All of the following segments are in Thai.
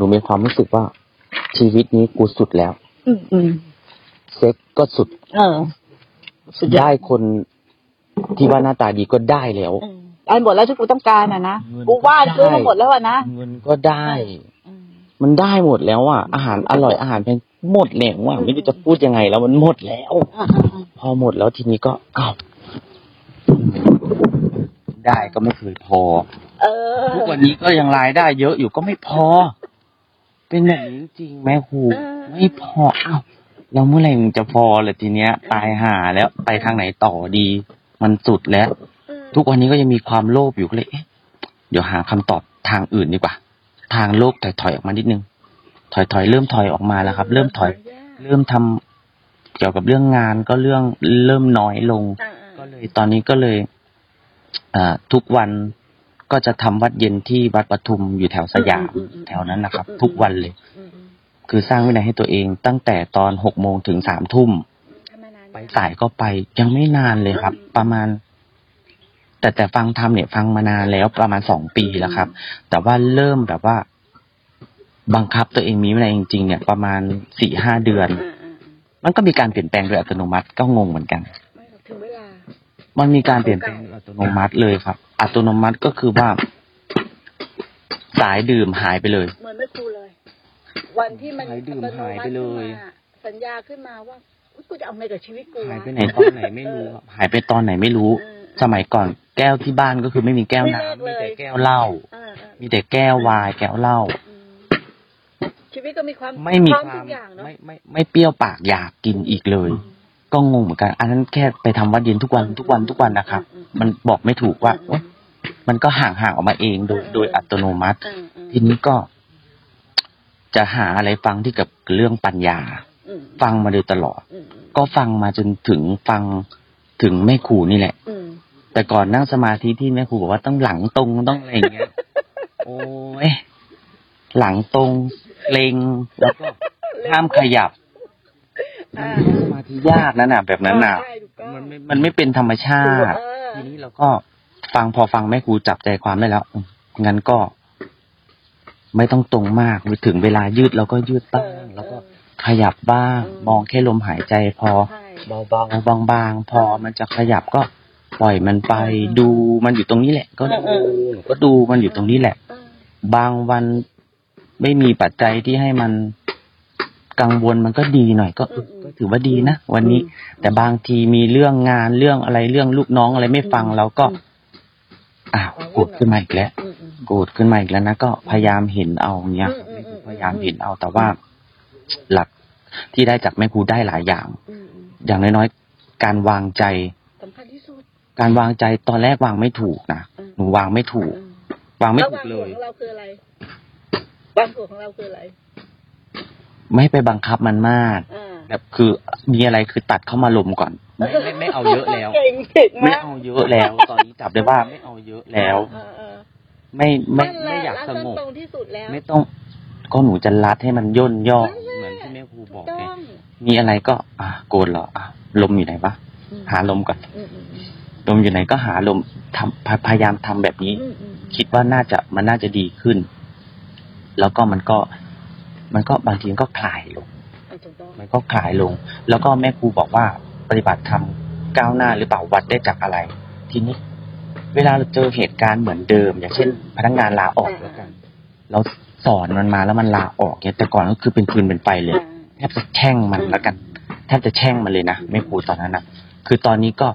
นูมีความรู้สึกว่า ชีวิตนี้กูสุดแล้ว อืมอืมเซ็กก็สุด เออ สุดยอได้ดคนที่ว่าหน้าตาดีก็ได้แล้ว อืมได้หมดแล้วที่กูต้องการอะนะเงินกูว่าก็ได้ซื้อมาหมดแล้วอะนะเงินก็ได้ อืม มันได้หมดแล้วอะอาหารอร่อยอาหารแพงหมดแล้วอะไม่รู้จะพูดยังไงแล้วมันหมดแล้ว อ่าอ่าอ่าพอหมดแล้วทีนี้ก็อ้าวได้ก็ไม่เคยพอ เออทุกวันนี้ก็ยังรายได้เยอะอยู่ก็ไม่พอ เป็นแบบนี้จริงๆแม่ครูเออไม่พออ้าวแล้วเมื่อไหร่มันจะพอเลยทีเนี้ย ตายหาแล้วไปทางไหนต่อดี มันสุดแล้ว ทุกวันนี้ก็ยังมีความโลภอยู่ก็เลยเอ๊ะเดี๋ยวหาคำตอบทางอื่นดีกว่า ทางโลกถอยๆออกมานิดนึง ถอยๆเริ่มถอยออกมาแล้วครับ เริ่มถอย เริ่มทำเกี่ยวกับเรื่องงานก็เรื่องเริ่มน้อยลงอ่าก็เลยตอนนี้ก็เลยอ่าทุกวัน ก็จะทำวัดเย็นที่วัดปทุมอยู่แถวสยามแถวนั้นนะครับ ทุกวันเลยอืมอืมคือสร้างวินัยให้ตัวเองตั้งแต่ตอนหกโมงถึงสามทุ่มทำมานานไปสายก็ไปยังไม่นานเลยครับ ประมาณ แต่แต่ฟังทำเนี่ย ฟังมานานแล้วประมาณสองปีแล้วครับ แต่ว่าเริ่มแบบว่า บังคับตัวเองมีวินัยจริง ๆ เนี่ย ประมาณสี่ห้าเดือนอ่าอ่าอ่ามันก็มีการเปลี่ยนแปลงโดยอัตโนมัติก็งงเหมือนกันไม่หรอกถึงเวลามันมีการเปลี่ยนแปลงโดยอัตโนมัติเลยครับ อัตโนมัติก็คือว่า สายดื่มหายไปเลย เหมือนไม่ครูเลย วันที่มันหายดื่มอัตโนหายมัไปติเลยขึ้นมาสัญญาขึ้นมาว่าอุ๊ยกูจะเอาไงกับชีวิตกูหายวะไปไหนตอนไหนไม่รู้ครับหายไปตอนไหนไม่รู้เออสมัยก่อน แก้วที่บ้านก็คือไม่มีแก้วไม่เลิกน้ำเลมียแต่แก้วเหล้าเออเออมีแต่แก้ววายแก้วเหล้าอืมชีวิตก็มีความไม่มีพร้อความทุกอย่างเนาะไม่ไม่ไม่เปรี้ยวปากอยากกินอีกเลย ก็งงเหมือนกัน อันนั้นแค่ไปทำวัดเย็นทุกวันทุกวันทุกวันนะครับ มันบอกไม่ถูกว่าโอ๊ย มันก็ห่างห่างๆออกมาเองโดยโดยอัตโนมัติเออเออทีนี้ก็ จะหาอะไรฟังที่กับเรื่องปัญญาอืมฟังมาโดยตลอดอืมอืมก็ฟังมาจนถึงฟังถึงแม่ครูนี่แหละอืมแต่ก่อนนั่งสมาธิที่แม่ครูบอกว่าต้องหลังตรงต้องอะไรอย่างเงี้ย โอ้ยหลังตรงเล็งแล้วก็ห้ามขยับอ่าสมาธิยากนั่นน่ะแบบนั้นน่ะใช่ถูกต้องมันไม่มันไม่เป็นธรรมชาติเออทีนี้เราก็ ฟังพอฟังแม่ครูจับใจความได้แล้วอืมงั้นก็ ไม่ต้องตรงมากถึงเวลายืดเราก็ยืดบ้างแล้วก็ขยับบ้าง มองแค่ลมหายใจพอใช่เบาๆบางๆพอมันจะขยับก็ปล่อยมันไปดูมันอยู่ตรงนี้แหละ ก็ดูหนูก็ดูมันอยู่ตรงนี้แหละเออบางวันไม่มีปัจจัยที่ให้มันกังวลมันก็ดีหน่อยก็เออก็ถือว่าดีนะวันนี้ แต่บางทีมีเรื่องงานเรื่องอะไรเรื่องลูกน้องอะไรไม่ฟังเราก็ อ้าวโกรธขึ้นมาอีกแล้วอืมอืมโกรธขึ้นมาอีกแล้วนะก็พยายามเห็นเอาเนี้ยอืมอืมอืมพยายามเห็นเอาแต่ว่าหลักที่ได้จากแม่ครูได้หลายอย่างอืมอืมอย่างน้อยๆการวางใจสำคัญที่สุดการวางใจตอนแรกวางไม่ถูกนะอืมหนูวางไม่ถูกอืมวางไม่แล้วถูวากงเลส่วนยของเราคืออะไรวางส่วนของเราคืออะไร ไม่ไปบังคับมันมากอ่าแบบคือมีอะไรคือตัดเข้ามาลมก่อน ไม่ไม่ไม่เอาเยอะแล้ว เก่งเก่งไม่มากเอาเยอะแล้ว ตอนนี้จับได้ว่าไม่เอาเยอะแล้ว เออเออไม่ไม่นั่นแหละไม่อยากสงบรัดตรงที่สุดแล้วไม่ต้องก็หนูจะรัดให้มันย่นย่อนั่นแหละเหมือนที่แม่ครูบอกต้ไงองมีอะไรก็ อะโกนเหรออะลมอยู่ไหนวะอืมหาลมก่อนอืมอืมอืมลมอยู่ไหนก็หาลมทำพยพยายามทำแบบนี้ อืมอืมคิดว่าน่าจะมันน่าจะดีขึ้น แล้วก็มันก็ มันก็บางทีมันก็คลายลงอะถูกต้องมันก็คลายลง แล้วก็แม่ครูบอกว่า ปฏิบัติธรรมก้าวหน้าหรือเปล่าวัดได้จากอะไร ทีนี้ เวลาเราเจอเหตุการณ์เหมือนเดิม อย่างเช่น พนักงานลาออกแล้วกันเราสอนมันมาแล้วมันลาออกเนี่ยแต่ก่อนก็คือเป็นฟืนเป็นไฟเลยอ่าแทบจะแช่งมันแล้วกันแทบจะแช่งมันเลยนะแม่ครูตอนนั้นนะคือตอนนี้ก็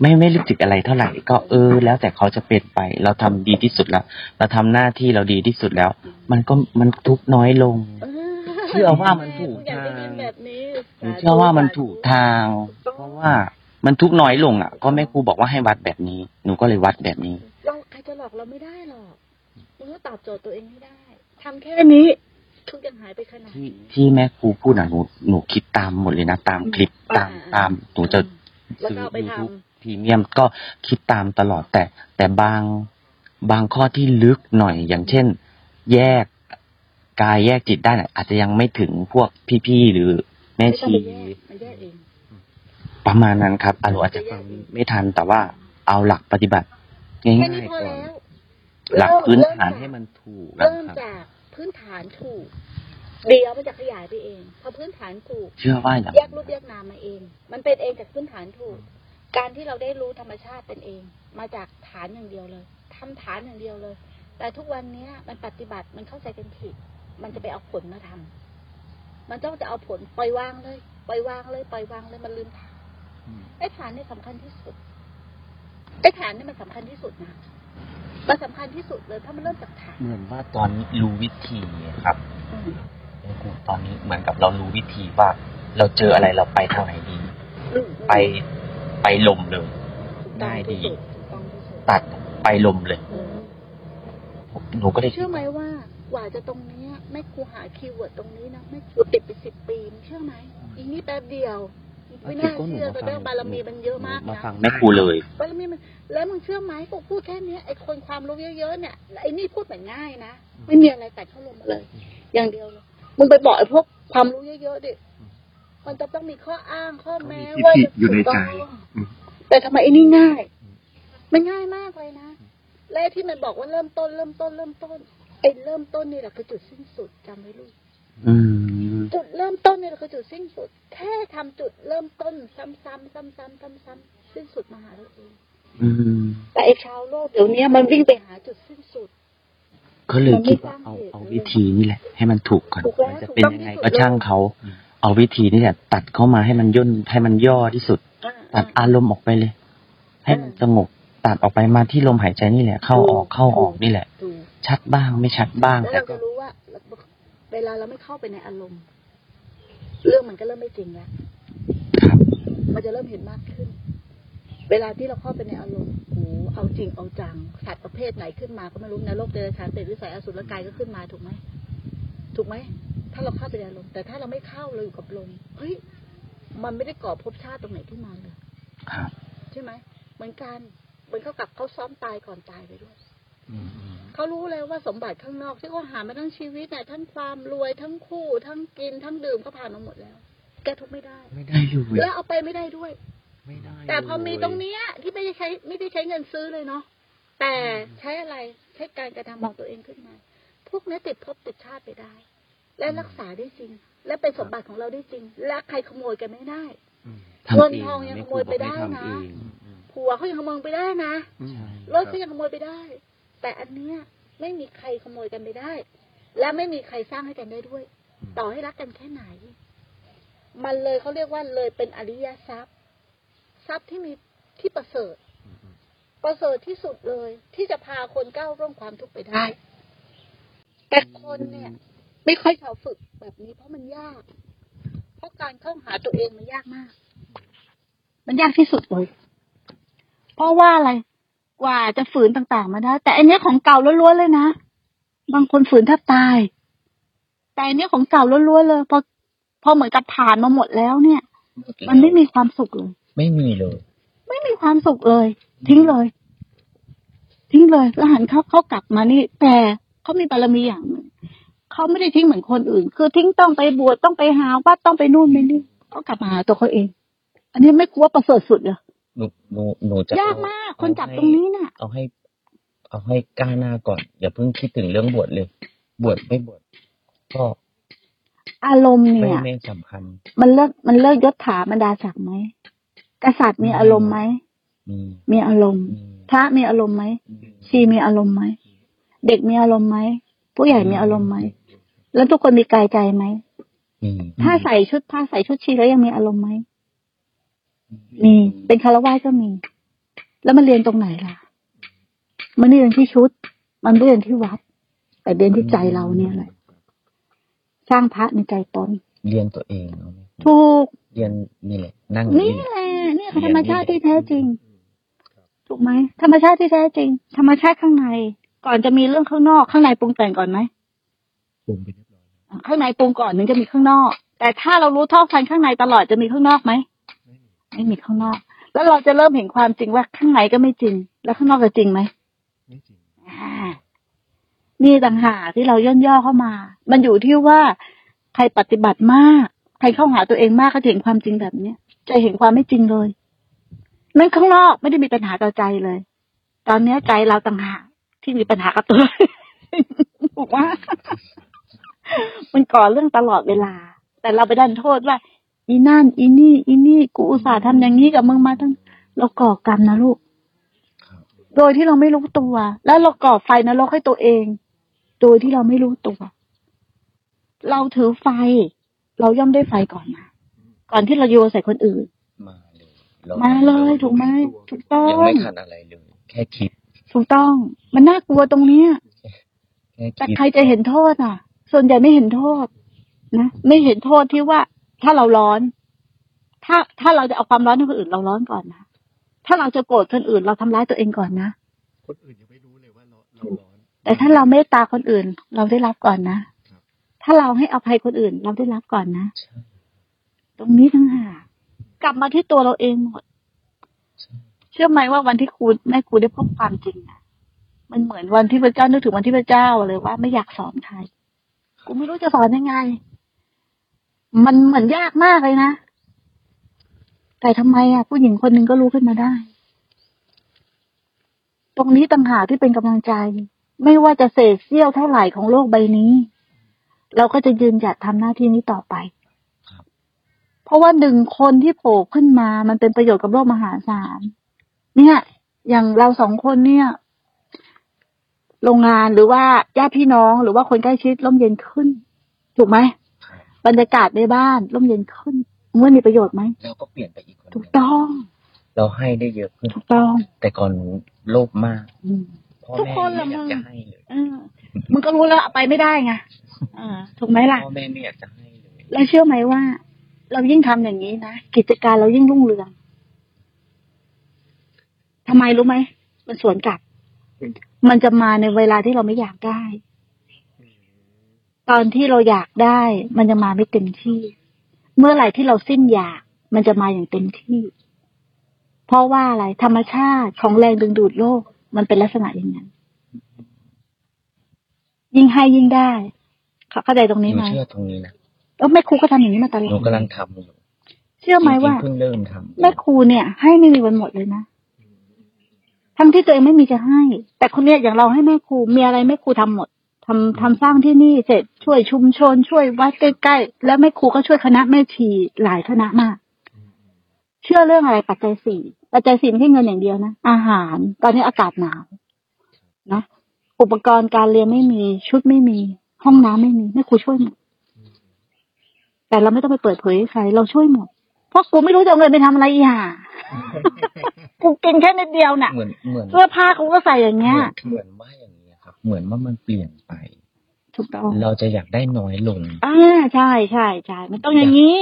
ไม่ไม่รู้สึกอะไรเท่าไหร่ ก็เออ แล้วแต่เขาจะเป็นไป เราทำดีที่สุดแล้ว เราทำหน้าที่เราดีที่สุดแล้ว มันก็มันทุกข์น้อยลง เชื่อว่ามันถูกอยากได้ยินทางแบบนี้หนูเชื่อว่ามันถูกทาง เพราะว่ามันทุกข์น้อยลงอะ ก็แม่ครูบอกว่าให้วัดแบบนี้ หนูก็เลยวัดแบบนี้เราใครจะหลอกเราไม่ได้หรอกมึงก็ตอบโจทย์ตัวเองไม่ได้ทำแค่นี้ทุกอย่างหายไปขนาดที่นี้ที่แม่ครูพูดอะหนูหนูคิดตามหมดเลยนะตามคลิปตามอ่าตามหนูจะแล้วซื้อก็เอาไปยูททูบพรีเมียมก็คิดตามตลอดแต่ แต่บางบางข้อที่ลึกหน่อยอย่างเช่น แยก กายแยกจิตได้น่ะอาจจะยังไม่ถึงพวกพี่ๆหรือำแม่ไม่ต้องชีไปแยกมันแยกเองประมาณนั้นครับอาจอาจจะฟังไม่ทันแต่ว่าเอาหลักปฏิบัติง่แค่านี้ยพอๆก่อนแล้วหลักพื้นฐานเริ่มให้มันถูกนะเริ่มครับจากพพื้นฐานถูกเดี๋ยวมันจะขยายไปเองพอพื้นฐานถูกเชื่อว่าอย่างแยกรูปแยกนามมาเอง มันเป็นเองจากพื้นฐานถูก การที่เราได้รู้ธรรมชาติเป็นเอง มาจากฐานอย่างเดียวเลยทำฐานอย่างเดียวเลย แต่ทุกวันเนี้ยมันปฏิบัติมันเข้าใจกันผิด มันจะไปเอาผลมาทำมันต้องจะเอาผลปล่อยวางเลยปล่อยวางเลยปล่อยวางเลยมันลืมฐานไอ้ฐานเนี่ยสำคัญที่สุดไอ้ฐานเนี่ยมันสำคัญที่สุดนะมันสำคัญที่สุดเลยเพราะมันเริ่มจากฐานเหมือนว่าตอนนี้รู้วิธีครับอืมหลวงปู่ตอนนี้เหมือนกับเรารู้วิธีว่า เราเจออะไรเราไปทางไหนดีอืมไปไปลมเลยถูกต้องง่ายดีที่สุถูกต้องที่สุดตัดไปลมเลยอืมหนูก็เลยคิเชื่ดอไหมว่า กว่าจะตรงเนี้ยแม่ครูหาคีย์เวิร์ดตรงนี้นะแม่ครูติดไปสิบปีมึงเชื่อไหมอีกนี่แป๊บเดียวไม่น่าเชื่อแต่เรื่องบารมีมันเยอะมากมานะฟังแม่ครูเลยบารมีมันแล้วมึงเชื่อไหมกูพูดแค่เนี้ยไอ้คนความรู้เยอะๆเนี่ยไอ้นี่พูดเหมือนง่ายนะไม่มีอะไรแต่เข้าลงมาเลย อย่างเดียวเลยมึงไปบอกไอ้พวกความรู้เยอะๆดิมันจะต้องมีข้ออ้างข้อแม้มีว่าทิฏฐิอยู่ในใจถูกต้องอืมแต่ทำไมไอ้นี่ง่าย มันง่ายมากเลยนะและที่มันบอกว่าเริ่มต้นเริ่มต้นเริ่มต้นไอ้เริ่มต้นนี่แหละคือจุดสิ้นสุดจำไว้ลูกอืมจุดเริ่มต้นนี่แหละคือจุดสิ้นสุด แค่ทำจุดเริ่มต้นซ้ำๆซ้ำๆซ้ำๆสิ้นสุดมาหาเราเองอืมแต่ไอ้ชาวโลกเดี๋ยวนี้มันวิ่งไปหาจุดสิ้นสุดก็เลยคิดว่ามันไม่เอาสร้างเหตุเอาวิธีนี่แหละ ให้มันถูกก่อนถูกแล้วมันจะเป็นถูกต้องยังไงที่สุดก็ช่างเขา เอาวิธีนี่แหละ ตัดเข้ามาให้มันย่นให้มันย่อที่สุดอ่าตัดอารมณ์ออกไปเลย ให้มันสงบตัดออกไปมาที่ลมหายใจนี่แหละ เข้าออกเข้าออกนี่แหละถูก ชัดบ้างไม่ชัดบ้าง แล้วแต่เราก็จะรู้ว่า เวลาเราไม่เข้าไปในอารมณ์ เรื่องมันก็เริ่มไม่จริงแล้วครับ มันจะเริ่มเห็นมากขึ้น เวลาที่เราเข้าไปในอารมณ์โอ้เอาจริงเอาจังสัตว์ประเภทไหนขึ้นมาก็ไม่รู้ในโลกเดรัจฉานเปรตวิสัยอสุรกายก็ขึ้นมาถูกไหมถูกไหมถ้าเราเข้าไปในอารมณ์แต่ถ้าเราไม่เข้าเราอยู่กับลมเฮ้ยมันไม่ได้ก่อภพชาติตรงไหนขึ้นมาเลย ครับ ใช่ไหมเหมือนกันเหมือนเขากับเขาซ้อมตายก่อนตายไปด้วยอืมอืม เขารู้เลยว่าสมบัติข้างนอกที่เขาหามาทั้งชีวิตเนี่ยทั้งความรวยทั้งคู่ ทั้งกินทั้งดื่มเขาผ่านมาหมดแล้ว แกทุกข์ไม่ได้ ไม่ได้เลยแล้วเอาไปไม่ได้ด้วย ไม่ได้ แต่พอมีเลยตรงเนี้ยที่ไม่ได้ใช้ไม่ได้ใช้เงินซื้อเลยเนาะแต่ใช้อะไรใช้การกระทำของตัวเองขึ้นมา พวกนี้ติดภพติดชาติไปได้ และรักษาได้จริง และเป็นสมบัติของเราได้จริง และใครขโมยกันไม่ได้อืมทำเงินเองทองยังม่ขโมยไปได้ครูบอกให้นะทำเองอืมผัวเขายังขโมยไปได้นะอืมใช่รถเขายังขโมยไปได้ แต่อันเนี้ยไม่มีใครขโมยกันไปได้ และไม่มีใครสร้างให้กันได้ด้วย ต่อให้รักกันแค่ไหน มันเลยเขาเรียกว่าเลยเป็นอริยทรัพย์ ทรัพย์ที่มีที่ประเสริฐอืมอืมประเสริฐที่สุดเลย ที่จะพาคนก้าวร่วงความทุกข์ไปได้ แต่คนเนี่ย ไม่ค่อยชอบฝึกแบบนี้เพราะมันยาก เพราะการเข้าหาตัวเองมันยากมาก มันยากที่สุดเลย เพราะว่าอะไร กว่าจะฝืนต่างๆมาได้ แต่อันเนี้ยของเก่าล้วนๆเลยนะ บางคนฝืนแทบตาย แต่อันเนี้ยของเก่าล้วนๆเลย พอพอเหมือนกับผ่านมาหมดแล้วเนี่ย มันไม่มีความสุขเลย ไม่มีเลย ไม่มีความสุขเลย ทิ้งเลย ทิ้งเลยแล้วหันเขาเขากลับมานี่ แต่เขามีบารมีอย่างหนึ่งเขาไม่ได้ทิ้งเหมือนคนอื่น คือทิ้งต้องไปบวชต้องไปหาวัดต้องไปนู่นไปนี่เขากลับมาหาตัวเขาเอง อันนี้ไม่กลัวประเสริฐสุดเลย หนูหนูหนูจะยากมาก คนจับตรงนี้น่ะ เอาให้ เอาให้ก้าวหน้าก่อน อย่าเพิ่งคิดถึงเรื่องบวชเลย บวชไม่บวชก็อารมณ์ไม่เนี่ย ไม่สำคัญ มันเลิกมันเลิกยศถาบรรดาศักดิ์ไหมกษัตริย์มีอารมณ์ไหมมีมีอารมณ์มีพระมีอารมณ์ไหมชีมีอารมณ์ไหมเด็กมีอารมณ์ไหมผู้ใหญ่มีอารมณ์ไหมแล้วทุกคนมีกายใจไหมมีถ้าใส่ชุดผ้าใส่ชุดชีแล้วยังมีอารมณ์ไหมมี เป็นคารวะก็มี แล้วมันเรียนตรงไหนล่ะ มันไม่เรียนที่ชุด มันไม่เรียนที่วัด แต่เรียนที่ใจเราเนี่ยแหละสร้างพระในใจตนเรียนตัวเองเอาไหมถูกเรียนนี่แหละนั่งนี่นี่แหละนี่คือธรรมชาติที่แท้จริง ถูกไหมธรรมชาติที่แท้จริง ธรรมชาติข้างใน ก่อนจะมีเรื่องข้างนอก ข้างในปรุงแต่งก่อนไหมปรุงไปเรียบร้อยแล้วข้างในปรุงก่อนถึงจะมีข้างนอก แต่ถ้าเรารู้เท่าทันข้างในตลอดจะมีข้างนอกไหมไม่มีไม่มีข้างนอก แล้วเราจะเริ่มเห็นความจริงว่าข้างในก็ไม่จริง แล้วข้างนอกจะจริงไหมไม่จริงนี่ต่างหากที่เราย่นย่อเข้ามา มันอยู่ที่ว่าใครปฏิบัติมาก ใครเข้าหาตัวเองมากก็จะเห็นความจริงแบบเนี้ยจะเห็นความไม่จริงเลยนั่นข้างนอกไม่ได้มีปัญหาต่อใจเลย ตอนเนี้ยใจเราต่างหากที่มีปัญหากับตัวถูกว่า มันก่อเรื่องตลอดเวลา แต่เราไปดันโทษว่า อีนั่น อีนี่ อีนี่ กูอุตส่าห์ทำอย่างนี้กับมึงมาตั้ง เราก่อกรรมนะลูกครับโดยที่เราไม่รู้ตัว แล้วเราก่อไฟนรกให้ตัวเอง โดยที่เราไม่รู้ตัว เราถือไฟ เราย่อมได้ไฟก่อนมา ก่อนที่เราโยนใส่คนอื่น มาเลยรมาเลยถูกไหมถูกต้อยังงไม่ทันอะไรเลยแค่คิด ถูกต้อง มันน่ากลัวตรงเนี้ยแค่แต่คิดใครจะเห็นโทษอะ ส่วนใหญ่ไม่เห็นโทษนะไม่เห็นโทษที่ว่า ถ้าเราร้อน ถ้าถ้าเราจะเอาความร้อนให้คนอื่นเราร้อนก่อนนะถ้าเราจะโกรธคนอื่นเราทำร้ายตัวเองก่อนนะคนอื่นยังไม่รู้เลยว่าเราเราร้อน แต่ถ้าเราเมตตาคนอื่น เราได้รับก่อนนะครับถ้าเราให้อภัยคนอื่น เราได้รับก่อนนะใช่ตรงนี้ทั้งหากกลับมาที่ตัวเราเองหมดใช่เชื่อไหมว่าวันที่ครูแม่ครูได้พบความจริงอะมันเหมือนวันที่พระเจ้านึกถึงวันที่พระเจ้าเลยว่าไม่อยากสอนใครกูไม่รู้จะสอนยังไง มันเหมือนยากมากเลยนะ แต่ทำไมอะผู้หญิงคนหนึ่งก็รู้ขึ้นมาได้ ตรงนี้ต่างหากที่เป็นกำลังใจ ไม่ว่าจะเศษเสี้ยวเท่าไหร่ของโลกใบนี้ เราก็จะยืนหยัดทำหน้าที่นี้ต่อไป เพราะว่าหนึ่งคนที่โผล่ขึ้นมา มันเป็นประโยชน์กับโลกมหาศาล เนี่ย อย่างเราสองคนเนี่ย โรงงานหรือว่าญาติพี่น้องหรือว่าคนใกล้ชิดร่มเย็นขึ้น ถูกไหม บบรรยากาศในบ้านร่มเย็นขึ้นเมื่อมีประโยชน์ไหมเราก็เปลี่ยนไปอีกคนหถูนึ่กงต้อง เราให้ได้เยอะขึ้นถูกต้อง แต่ก่อนโลภมากอืมพ่อทุกแม่คนไม่ละอยากมึงจะให้เลยเออมึงก็รู้แล้วเอาไปไม่ได้ไงเออถูกไหมล่ะพ่อแม่ไม่อยากจะให้เลยแล้วเชื่อไหมว่า เรายิ่งทำอย่างนี้นะกิจการเรายิ่งรุ่งเรืองทำไมรู้ไหมมันสวนกลับ มันจะมาในเวลาที่เราไม่อยากได้ ตอนที่เราอยากได้ มันจะมาไม่เต็มที่ เมื่อไหร่ที่เราสิ้นอยาก มันจะมาอย่างเต็มที่ เพราะว่าอะไรธรรมชาติของแรงดึงดูดโลก มันเป็นลักษณะอย่างนั้น ยิ่งให้ยิ่งได้เข้าเข้าใจตรงหนี้นูไหมเชื่อตรงนี้นะแล้วแม่ครูก็ทำอย่างนี้มาตลอหนูดกำลังทำอยู่เชื่อไหมว่าจริงๆเพิ่งเริ่มทำแม่ครูเนี่ย ให้ไม่มีวันหมดเลยนะทั้งที่ตัวเองไม่มีจะให้ แต่คนเนี้ยอย่างเราให้แม่ครูมีอะไรแม่ครูทำหมด ทำทำสร้างที่นี่เสร็จช่วยชุมชน ช่วยวัดใกล้ๆแล้วแม่ครูก็ช่วยคณะแม่ชีหลายคณะมาก เชื่อเรื่องอะไรปัจจัยสี่ปัจจัยสี่ไม่ใช่เงินอย่างเดียวนะอาหาร ตอนนี้อากาศหนาวนะอุปกรณ์การเรียนไม่มีชุดไม่มี ห้องน้ำไม่มีแม่ครูช่วยหมดแต่เราไม่ต้องไปเปิดเผยให้ใคร เราช่วยหมดเพราะกูไม่รู้จะเอาเงินไปทำอะไรอีห่ากูกินแค่นิดเดียวน่ะเหมือนเหมือนเสื้อผ้าเขาก็ใส่อย่างเงี้ยเหมือนว่าอย่างนี้ยครับ เหมือนว่ามันเปลี่ยนไป ถูกต้อง เราจะอยากได้น้อยลง อ่าใช่ใช่ใช่มันต้องอย่างนี้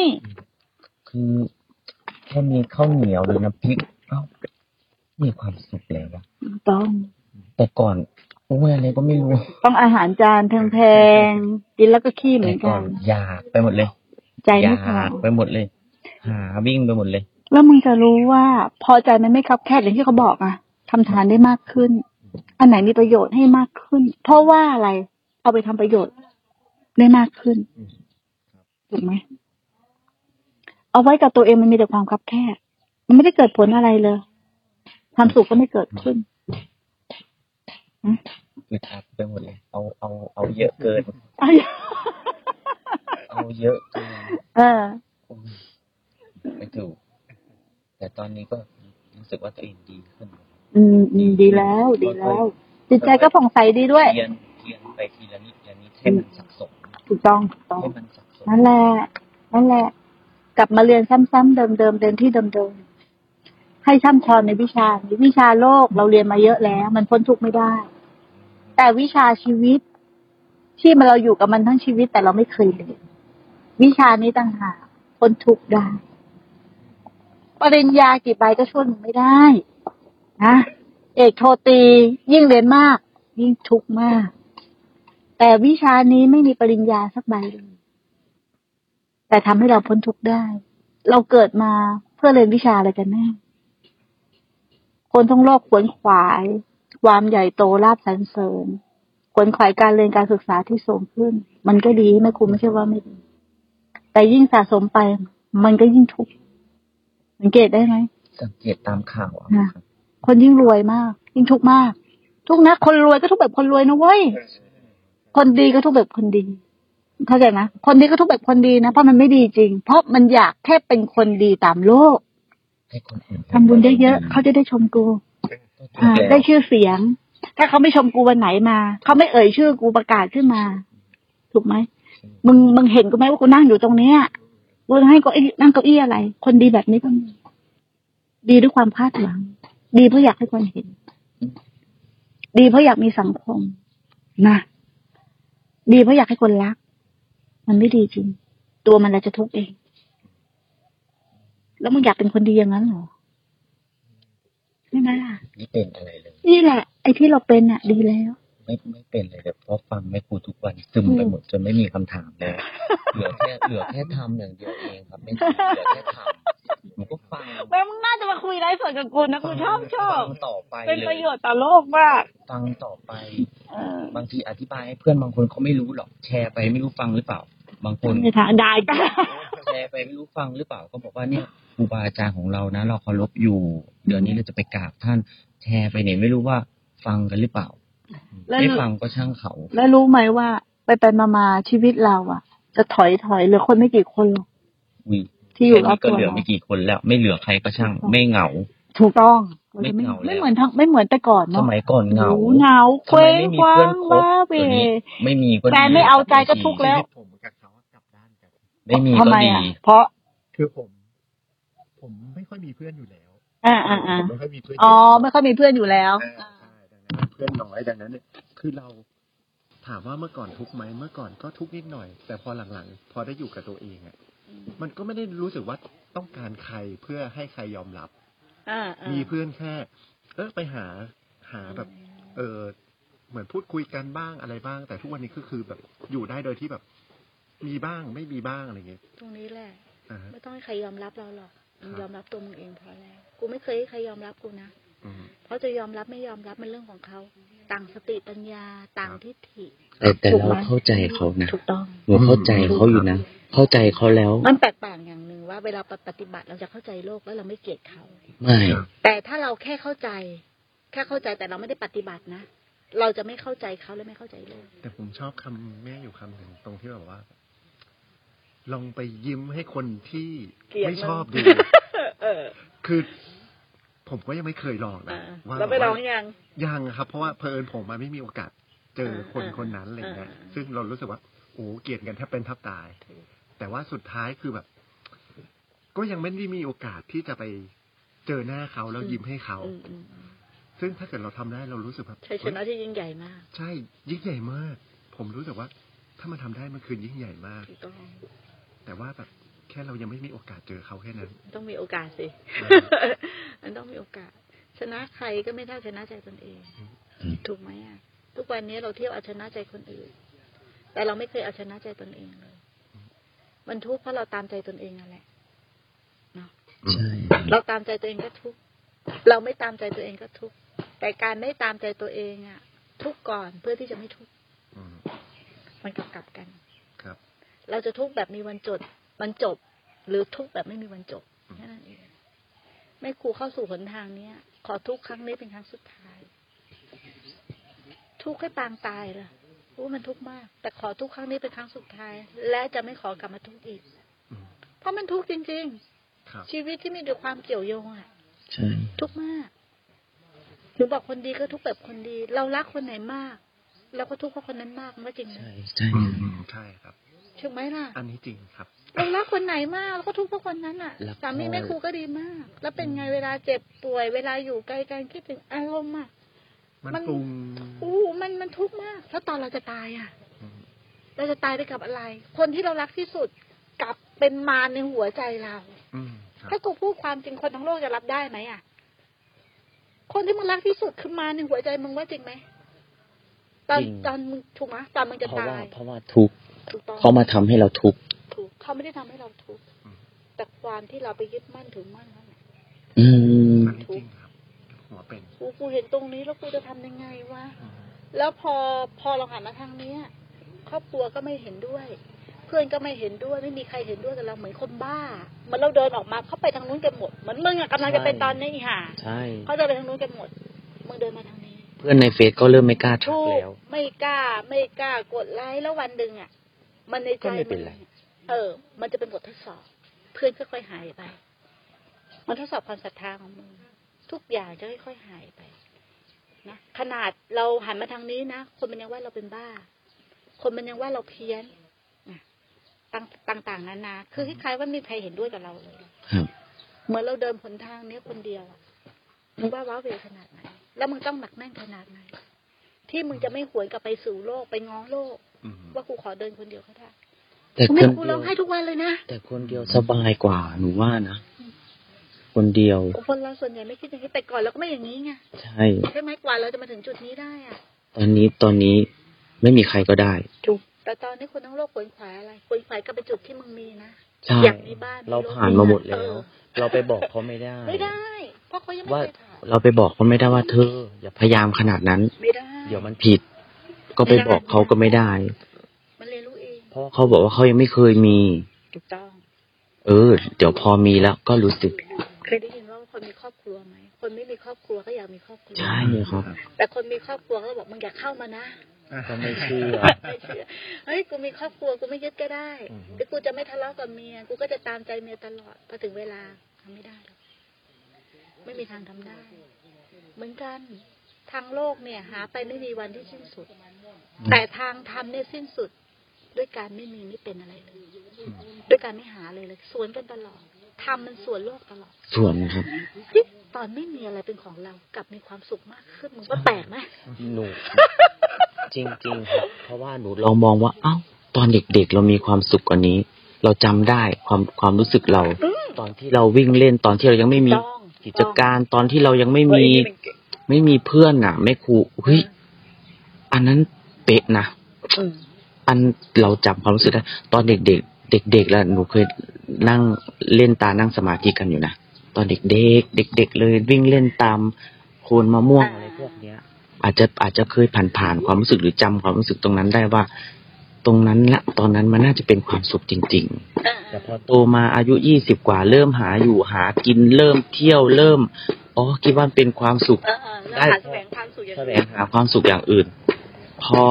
คือแค่มีข้าวเหนียวหรือน้ำพริกเอ้ามีความสุขแล้วอะถูกต้อง แต่ก่อนโอ้ยอะไรก็ไม่รู้ ต้องอาหารจานแพงๆกินแล้วก็ขี้เหมืแต่อนก่กัอนนอยากไปหมดเลย ใจอไม่พอยากไปหมดเลย หาวิ่งไปหมดเลย แล้วมึงจะรู้ว่า พอใจมันไม่คับแคบอย่างที่เขาบอกอะทำทานได้มากขึ้น อันไหนมีประโยชน์ให้มากขึ้น เพราะว่าอะไร เอาไปทำประโยชน์ได้มากขึ้นอืมถูกไหมเอาไว้กับตัวเองมันมีแต่ความคับแคบมันไม่ได้เกิดผลอะไรเลยความสุขก็ไม่เกิดขึ้นคือทักไปหมดเลยเอาเอาเอาเยอะเกิน เอาเยอะเกินเอออืมไม่ถูก แต่ตอนนี้ก็รู้สึกว่าตัวเองดีขึ้น อืมอืมดีแล้วดีแล้ว จิตใจก็ผ่องใสดีด้วยเทียนเทียนไปทีละนิดทีละนิดให้มันสะสมถูกต้องถูกต้องให้มันสะสมนั่นแหละนั่นแหละ กลับมาเรียนซ้ำๆเดิมๆเดินที่เดิมๆให้ช่ำชองในวิชานี้วิชาโลกเราเรียนมาเยอะแล้ว มันพ้นทุกข์ไม่ได้ แต่วิชาชีวิต ที่มันเราอยู่กับมันทั้งชีวิต แต่เราไม่เคยเรียนวิชานี้ต่างหากพ้นทุกข์ได้ปริญญากี่ใบก็ช่วยมึงไม่ได้ นะเอกโทตรียิ่งเรียนมาก ยิ่งทุกข์มาก แต่วิชานี้ไม่มีปริญญาสักใบเลยแต่ทำให้เราพ้นทุกข์ได้ เราเกิดมาเพื่อเรียนวิชาอะไรกันแน่ คนทั้งโลกขวนขวาย ความใหญ่โตลาบสรรเสริญขวนขวายการเรียนการศึกษาที่สูงขึ้น มันก็ดีไม่คุณไม่ใช่ว่าไม่ดี แต่ยิ่งสะสมไป มันก็ยิ่งทุกข์สังเกตได้ไหมสังเกตตามข่าวอะ ค่ะครับคนยิ่งรวยมาก ยิ่งทุกข์มาก ทุกข์นะคนรวยก็ทุกข์แบบคนรวยนะเว้ยคนดีก็ทุกข์แบบคนดี เข้าใจไหมคนดีก็ทุกแบบคนดีนะเพราะมันไม่ดีจริง เพราะมันอยากแค่เป็นคนดีตามโลกให้คนอื่นทำบุญเยอะๆเขาจะได้ชมกูอ่าได้ชื่อเสียง ถ้าเขาไม่ชมกูวันไหนมา เขาไม่เอ่ยชื่อกูประกาศขึ้นมา ถูกไหมมึงมึงเห็นกูไหมว่ากูนั่งอยู่ตรงเนี้ยกูให้เก็นั่งเก้าอี้อะไร คนดีแบบนี้ก็มีดีด้วยความคาดหวัง ดีเพราะอยากให้คนเห็น ดีเพราะอยากมีสังคมนะดีเพราะอยากให้คนรัก มันไม่ดีจริง ตัวมันแหละจะทุกข์เอง แล้วมึงอยากเป็นคนดีอย่างนั้นเหรอใช่ไหมล่ะนี่เป็นอะไรเลย นี่แหละ ไอ้ที่เราเป็นอะ ดีแล้ว ไม่ไม่เป็นเลยแต่เพราะฟังแม่ครูทุกวันซึมไปหมดจนไม่มีคำถามแล้วเหลือแค่เหลือแค่ทำอย่างเดียวเองครับไม่ครูเหลือแค่ทำหนูก็ฟังแม่มึงน่าจะมาคุยไลฟ์สดกับกูนะกูชอบชอบฟังต่อไปเป็นเลประยโยชน์ต่อโลกมากฟังต่อไปเออบางทีอธิบายให้เพื่อนบางคนเขาไม่รู้หรอกแชร์ไปไม่รู้ฟังหรือเปล่า บางคนในทางได้ก็แชร์ไปไม่รู้ฟังหรือเปล่าก็บอกว่าเนี่ยครูบาอาจารย์ของเรานะ เราเคารพอยู่ เดี๋ยวนี้เราจะไปกราบท่านแชร์ไปเนี่ยไม่รู้ว่าฟังกันหรือเปล่าแล้ว ไม่รู้ฟังก็ช่างเขา แล้วรู้ไหมว่า ไปไปมามาชีวิตเราอะ จะถอยถอยเหลือคนไม่กี่คนหรอกวิที่อยู่รอบก็ตัวเหลือเราไม่กี่คนแล้ว ไม่เหลือใครก็ช่าง ไม่เหงา ถูกต้องไม่เหงาแล้วไม่เหมือนทั้งไม่เหมือนแต่ก่อนสเนาะมัยก่อนเหงาโอ้เหงาเคทำไมว้งไม่มีคว้าเพื่อนงคบว้าเวเดี๋ยวนี้ไม่มีก็ดีแฟนไม่เอาใจก็ทุกข์แล้วชีวิตผมกับเขาอะกลับด้านกันไม่มีทำก็ไมดีอะเพราะคือผม ผมไม่ค่อยมีเพื่อนอยู่แล้ว อ่าอ่าอ่าผมไม่ค่อยมีเพื่อนอ๋อไม่ค่อยมีเพื่อนอยู่แล้วอ่าใช่ดังนั้น เพื่อนน้อยดังนั้นเนี่ยคือเราถามว่าเมื่อก่อนทุกข์ไหมเมื่อก่อนก็ทุกข์นิดหน่อย แต่พอหลังๆ พอได้อยู่กับตัวเองอะมันก็ไม่ได้รู้สึกว่าต้องการใครเพื่อให้ใครยอมรับอ่าอ่ามีเพื่อนแค่ เออไปหาหาแบบ เออเหมือนพูดคุยกันบ้างอะไรบ้าง แต่ทุกวันนี้ก็คือแบบอยู่ได้โดยที่แบบ มีบ้างไม่มีบ้างอะไรเงี้ยตรงนี้แหละอ่าฮะไม่ต้องให้ใครยอมรับเราหรอกมึงครับยอมรับตัวมึงเองพอแล้ว กูไม่เคยให้ใครยอมรับกูนะอืม เขาจะยอมรับไม่ยอมรับเป็นเรื่องของเขา ต่างสติปัญญาต่างทิฏฐิแต่แต่ถูกเราไหมเข้าใจเขานะถูกต้องหนูเข้าใจเขาอยู่นะเข้าใจเขาแล้ว มันแตกต่างอย่างหนึ่งว่า เวลาปฏิบัติเราจะเข้าใจโลกแล้วเราไม่เกลียดเขาไม่แต่ถ้าเราแค่เข้าใจ แค่เข้าใจแต่เราไม่ได้ปฏิบัตินะเราจะไม่เข้าใจเขาและไม่เข้าใจโลกแต่ผมชอบคำแม่อยู่คำหนึ่งตรงที่แบบว่า ลองไปยิ้มให้คนที่เกลียดไม่ชอบมึดูงเออคือ ผมก็ยังไม่เคยลองนะอ่าว่าแล้วไปลองยังยังครับ เพราะว่าเพอิญผมมาไม่มีโอกาสเจอคนอ่าคนนั้นอะไรเงี้ยอ่าซึ่งเรารู้สึกว่าโอ้เกลียดกันแทบเป็นแทับตาย แต่ว่าสุดท้ายคือแบบ ก็ยังไม่ได้มีโอกาสที่จะไปเจอหน้าเขาแล้วยิ้มให้เขาอืมอืมอืมซึ่งถ้าเกิดเราทำได้เรารู้สึกแบบชัยชนะที่ยิ่งใหญ่มาก ใช่ยิ่งใหญ่มาก ผมรู้สึกว่า ถ้ามันทำได้มันคือยิ่งใหญ่มากถูกต้องแต่ว่าแบบแค่เรายังไม่มีโอกาสเจอเขาแค่นั้น ต้องมีโอกาสสิอืมมันต้องมีโอกาส ชนะใครก็ไม่ได้ชนะใจตนเองอืมถูกไหมอะ ทุกวันนี้เราเที่ยวเอาชนะใจคนอื่น แต่เราไม่เคยเอาชนะใจตนเองเลย มันทุกข์เพราะเราตามใจตนเองนั่นแหละเนาะใช่เราตามใจตัวเองก็ทุกข์ เราไม่ตามใจตัวเองก็ทุกข์ แต่การไม่ตามใจตัวเองอะ ทุกข์ก่อนเพื่อที่จะไม่ทุกข์อืมมันกลับกลับกัน ครับ เราจะทุกข์แบบมีวันจด วันจบ หรือทุกข์แบบไม่มีวันจบแค่นั้นเองแม่ครูเข้าสู่หนทางเนี้ย ขอทุกข์ครั้งนี้เป็นครั้งสุดท้าย ทุกข์ให้ปางตายล่ะรู้มันทุกข์มาก แต่ขอทุกข์ครั้งนี้เป็นครั้งสุดท้าย และจะไม่ขอกลับมาทุกข์อีกอืมเพราะมันทุกข์จริงครับๆชีวิตที่มีแต่ความเกี่ยวโยงอะใช่ทุกข์มากถึงบอกคนดีก็ทุกข์แบบคนดี เรารักคนไหนมากเราก็ทุกข์เพราะคนนั้นมากมันก็จริงไหมใช่ใช่อืมอืมใช่ครับใช่ไหมล่ะ อันนี้จริงครับ เรารักคนไหนมากเราก็ทุกข์เพราะคนนั้นอะแล้วก็สามีแม่ครูก็ดีมาก แล้วเป็นไงเวลาเจ็บป่วย เวลาอยู่ไกลกันคิดถึงอารมณ์อะมันมันปรุงอู้มันมันทุกข์มาก แล้วตอนเราจะตายอะอืมเราจะตายไปกับอะไร คนที่เรารักที่สุดกลับเป็นมารในหัวใจเราอืมครับถ้ากูพูดความจริงคนทั้งโลกจะรับได้ไหมอะ คนที่มึงรักที่สุดคือมารในหัวใจมึงว่าจริงไหมตอนตอนมึงถูกไหมตอนมึงจะเพราะตาว่ายเพราะว่าทุกข์ถูกต้องเขามาทำให้เราทุกข์ ถูกเขาไม่ได้ทำให้เราทุกข์แต่ความที่เราไปยึดมั่นถือมั่นนั่นแหละอืมอันนี้จริงครับหัวเป็นกูกูเห็นตรงนี้แล้วกูจะทำยังไงวะอืมแล้วพอพอเราหันมาทางเนี้ย ครอบครัวก็ไม่เห็นด้วย เพื่อนก็ไม่เห็นด้วย ไม่มีใครเห็นด้วยกับเราเหมือนคนบ้าเหมือนเราเดินออกมาเขาไปทางนู้นกันหมดเหมือนมึงอะกำลังจะไปตอนนี้อีห่าใช่เขาเดินไปทางนู้นกันหมดมึงเดินมาทางนี้ เพื่อนในเฟซก็เริ่มไม่กล้าทักถูกแล้ว ไม่กล้าไม่กล้ากดไลค์แล้ววันหนึ่งอะมันในใจก็ไม่เป็นไร เออ มันจะเป็นบททดสอบ เพื่อนค่อยๆหายไป มันทดสอบความศรัทธาของมึงทุกอย่างจะค่อยๆหายไปนะขนาดเราหันมาทางนี้นะคนมันยังว่าเราเป็นบ้า คนมันยังว่าเราเพี้ยนนะต่างต่างๆนานาคือคล้ายๆว่าไม่มีใครเห็นด้วยกับเราเลยครับเหมือนเราเดินผลทางเนี้ยคนเดียวอะมึงว่าว้าเหวขนาดไหน แล้วมึงต้องหนักแน่นขนาดไหน ที่มึงจะไม่หวนกลับไปสู่โลกไปง้อโลกอืมว่ากูขอเดินคนเดียวก็ได้ แต่กูคไม่นกูเดีร้ยอวงไห้ทุกวันเลยนะ แต่คนเดียวสบายกว่าหนูว่านะ คนเดียว คนเราส่วนใหญ่ไม่คิดอย่างนี้แต่ก่อนเราก็ไม่อย่างนี้ไง ใช่ใช่ไหมกว่าเราจะมาถึงจุดนี้ได้อะตอนนี้ตอนนี้ไม่มีใครก็ได้ ถูก แต่ตอนนี้คนทั้งโลกขวนขวายอะไรขวนขวายก็ไปจุดที่มึงมีนะ ใช่อยากมีบ้านเราถผ่านมาหมดเอแล้วอเราไปบอกเขาไม่ได้ ไม่ได้ เพราะเขายังไม่ว่าเคยถามเราไปบอกเขาไม่ได้ว่าเธอ อย่าพยายามขนาดนั้น ไม่ได้ เดี๋ยวมันผิด ก็ไปบอกเขาก็ไม่ได้มันเรียนรู้ เองเพราะเขาบอกว่าเขายังไม่เคยมี ถูกต้อง เออ เดี๋ยวพอมีแล้วก็รู้สึก เคยได้ยินว่าคนมีครอบครัวไหม คนไม่มีครอบครัวก็อยากมีครอบครัว ใช่ครับ แต่คนมีครอบครัวก็บอกมึงอย่าเข้ามานะก็ไม่เชื่อไม่เชื่อ เฮ้ย กูมีครอบครัว กูไม่ยึดก็ได้อือฮึหรือกูจะไม่ทะเลาะกับเมีย กูก็จะตามใจเมียตลอด พอถึงเวลาทำไม่ได้หรอก ไม่มีทางทำได้ เหมือนกัน ทางโลกเนี่ย หาไปไม่มีวันที่สิ้นสุด แต่ทางธรรมเนี่ยสิ้นสุด ด้วยการไม่มีไม่เป็นอะไรเลยด้วยการไม่หาเลยเลย สวนกันตลอดธรรมมันสวนโลกตลอดส่วนครับเฮ้ยตอนไม่มีอะไรเป็นของเรากลับมีความสุขมากขึ้นมึงว่าแปลกไหมหนู จริงๆครับเพราะว่าหนูลองมองว่า เอ้า ตอนเด็กๆเรามีความสุขกว่านี้ เราจำได้ความความรู้สึกเรา ตอนที่เราวิ่งเล่นตอนที่เรายังไม่มีต้องกิจการตอนที่เรายังไม่เฮ้ยมีนี่มันเก่งไม่มีเพื่อนน่ะ ไม่ครูเฮ้ยอันนั้นเป๊ะนะ อืมอันเราจำความรู้สึกได้ตอนเด็กๆเด็กๆแล้วหนูเคยนั่งเล่นตานั่งสมาธิกันอยู่นะตอนเด็กๆเด็กๆเลยวิ่งเล่นตามโคนมะม่วงอะไรพวกเนี้ย อาจจะอาจจะเคยผ่านๆความรู้สึกหรือจำความรู้สึกตรงนั้นได้ว่า ตรงนั้นละตอนนั้นมันน่าจะเป็นความสุขจริงอ่าๆแต่พอโตมาอายุยี่สิบกว่าเริ่มหาอยู่หากินเริ่มเที่ยวเริ่มอ๋อคิดว่าเป็นความสุขเออเออแล้วได้หาแสวงความสุขอย่างแสวอื่งนหาความสุขอย่างอื่น พอ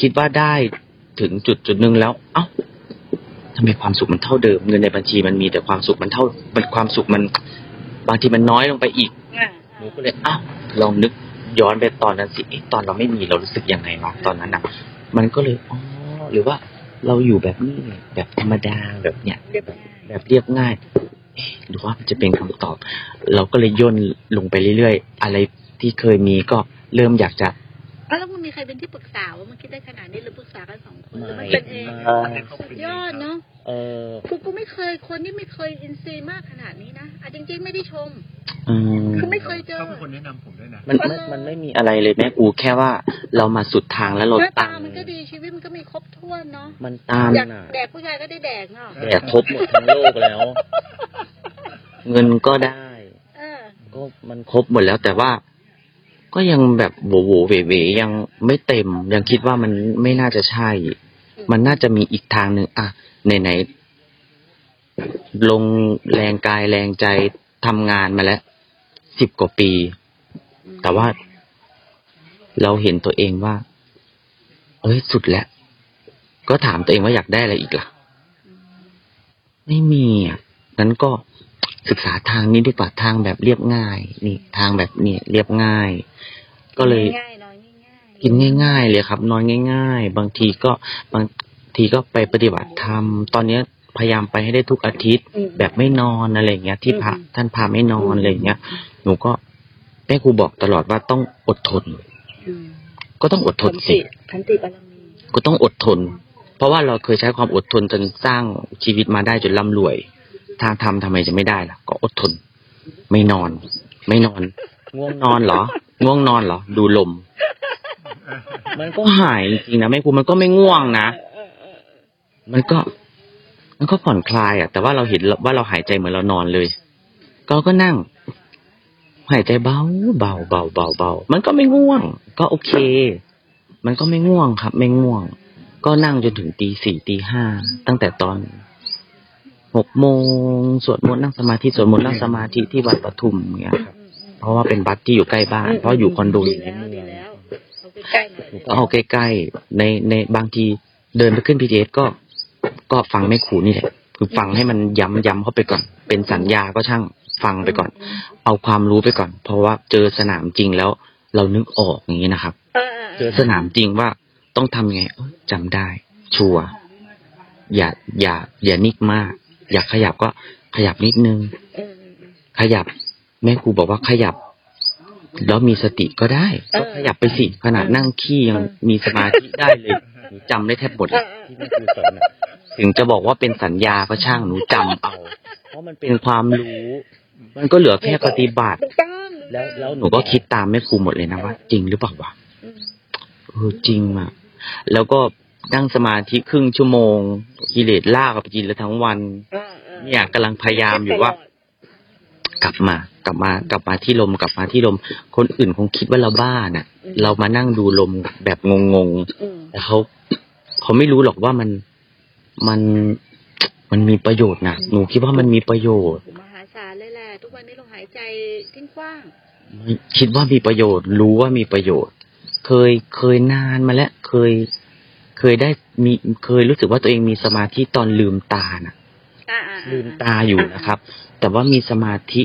คิดว่าได้ ถึงจุดจุดหนึ่งแล้วเอ้าทำไมความสุขมันเท่าเดิมเงินในบัญชีมันมีแต่ความสุขมันเท่ามันความสุขมัน บางทีมันน้อยลงไปอีกอ่าหนูก็เลยอ้าวลองนึกย้อนไปตอนนั้นสิเอ๊ะตอนเราไม่มีเรารู้สึกยังไงเนาะตอนนั้นอะ มันก็เลยอ๋อหรือว่าเราอยู่แบบนี้แบบธรรมดาแบบเนี้ยเรียบง่ายแบบเรียบง่ายเอ๊ะหรือว่ามันจะเป็นคำตอบ เราก็เลยย่นลงไปเรื่อยๆ อะไรที่เคยมีก็เริ่มอยากจะอ้าว แล้วมึงมีใครเป็นที่ปรึกษาว่ามึงคิดได้ขนาดนี้หรือปรึกษากันสองคนหรือมันไม่เป็นเองไม่สุดยอดเนาะเออกูก็ไม่เคยคนที่ไม่เคยอินซีย์มากขนาดนี้นะอะจริง ๆ ไม่ได้ชมอืมคือไม่เคยเจอเขาเป็นคนแนะนำผมด้วยนะมันมันมันไม่มีอะไรเลยแม่กูแค่ว่าเรามาสุดทางแล้วเราหน้าตัตางมันก็ดีชีวิตมันก็มีครบถ้วนเนาะมันตามอยากน่ะแดกผู้ชายก็ได้แดกเนาะแดกครบหมดทั้งโลกแล้ว เงินก็ได้เออก็มันครบหมดแล้วแต่ว่า ก็ยังแบบโหวโหวเวเวยังไม่เต็ม ยังคิดว่ามันไม่น่าจะใช่ มันน่าจะมีอีกทางหนึ่งอะไหนๆลงแรงกายแรงใจทำงานมาแล้วสิบกว่าปี แต่ว่าเราเห็นตัวเองว่า เอ้ยสุดแล้ว ก็ถามตัวเองว่าอยากได้อะไรอีกล่ะ ไม่มีอะนั้นก็ ศึกษาทางนี้ดีกว่าทางแบบเรียบง่าย นี่ทางแบบนี้เรียบง่าย ก็เลยง่ายๆน้อยง่ายๆกินง่าย ๆ เลยครับ นอนง่าย ๆ บางทีก็บางทีก็ไปปฏิบัติธรรมตอนเนี้ยพยายามไปให้ได้ทุกอาทิตย์อืมแบบไม่นอนอะไรอย่างเงี้ย ที่พระอืมท่านพาไม่นอนอะไรอย่างเงี้ยหนูก็แม่ครูบอกตลอดว่าต้องอดทนอืมก็ต้องอดทนสิขันติบารมีก็ต้องอดทน เพราะว่าเราเคยใช้ความอดทนจนสร้างชีวิตมาได้จนร่ำรวย ทางทำทำไมจะไม่ได้ล่ะ ก็อดทน ไม่นอน ไม่นอน ง่วงนอนเหรอ ง่วงนอนเหรอ ดูลม มันก็หายจริงนะแม่ครูมันก็ไม่ง่วงนะ มันก็ มันก็ผ่อนคลายอะ แต่ว่าเราเห็นว่าเราหายใจเหมือนเรานอนเลย ก็ก็นั่ง หายใจเบาเบาเบาเบาเบา มันก็ไม่ง่วง ก็โอเค มันก็ไม่ง่วงครับ ไม่ง่วง ก็นั่งจนถึงตีสี่ตีห้าตั้งแต่ตอน หกโมงสวดมนต์นั่งสมาธิสวดมนต์นั่งสมาธิที่วัดปทุมเงี้ยครับอืมอืมเพราะว่าเป็นวัดที่อยู่ใกล้บ้าน เพราะอยู่คอนโดอยู่ในดีเมืแล้วองดีแล้วเอาใกล้ๆหน่อยก็เอาใกล้ๆในในบางทีเดินไปขึ้น BTS ก็ก็ฟังแม่ครูนี่แหละคือฟังให้มันย้ำย้ำเข้าไปก่อน เป็นสัญญาก็ช่างฟังไปก่อน เอาความรู้ไปก่อน เพราะว่าเจอสนามจริงแล้ว เรานึกออกอย่างนี้นะครับเออเจอสนามจริงว่าต้องทำยังไงเอ้ยจำได้ ชัวร์อย่าอย่าอย่านิกมาก อยากขยับก็ขยับนิดนึงเออขยับ แม่ครูบอกว่าขยับ แล้วมีสติก็ได้เออก็ขยับไปสิขนาดนั่งขี้ยังเออมีสมาธิได้เลยหนูจำได้แทบหมดเอเลยอที่แม่ครูสอนอะถึงจะบอกว่าเป็นสัญญาก็ช่างหนูจำเอา เพราะมันเป็นความรู้ มันก็เหลือแค่ปฏิบัติถูกต้องแล้วแล้วหนูก็คิดตามแม่ครูหมดเลยนะว่าจริงหรือเปล่าวะอืมเออจริงอะแล้วก็ นั่งสมาธิครึ่งชั่วโมง กิเลสลากกับกินแล้วทั้งวันเออออเนี่ยกำลังพยายามอยู่ว่า กลับมา กลับมา กลับมาที่ลม กลับมาที่ลม คนอื่นคงคิดว่าเราบ้าน่ะ เรามานั่งดูลมแบบงงอืมๆแต่เขาเขาไม่รู้หรอกว่ามันมันมันมีประโยชน์นะหนูคิดว่ามันมีประโยชน์มหาศาลเลยแหละทุกวันนี้เราหายใจทิ้งกว้างไม่คิดว่ามีประโยชน์ รู้ว่ามีประโยชน์ เคยเคยนานมาแล้ว เคย เคยได้มีเคยรู้สึกว่าตัวเองมีสมาธิตอนลืมตาน่ะอ่าอ่าอ่ลืมตาอยู่นะครับ แต่ว่ามีสมาธิ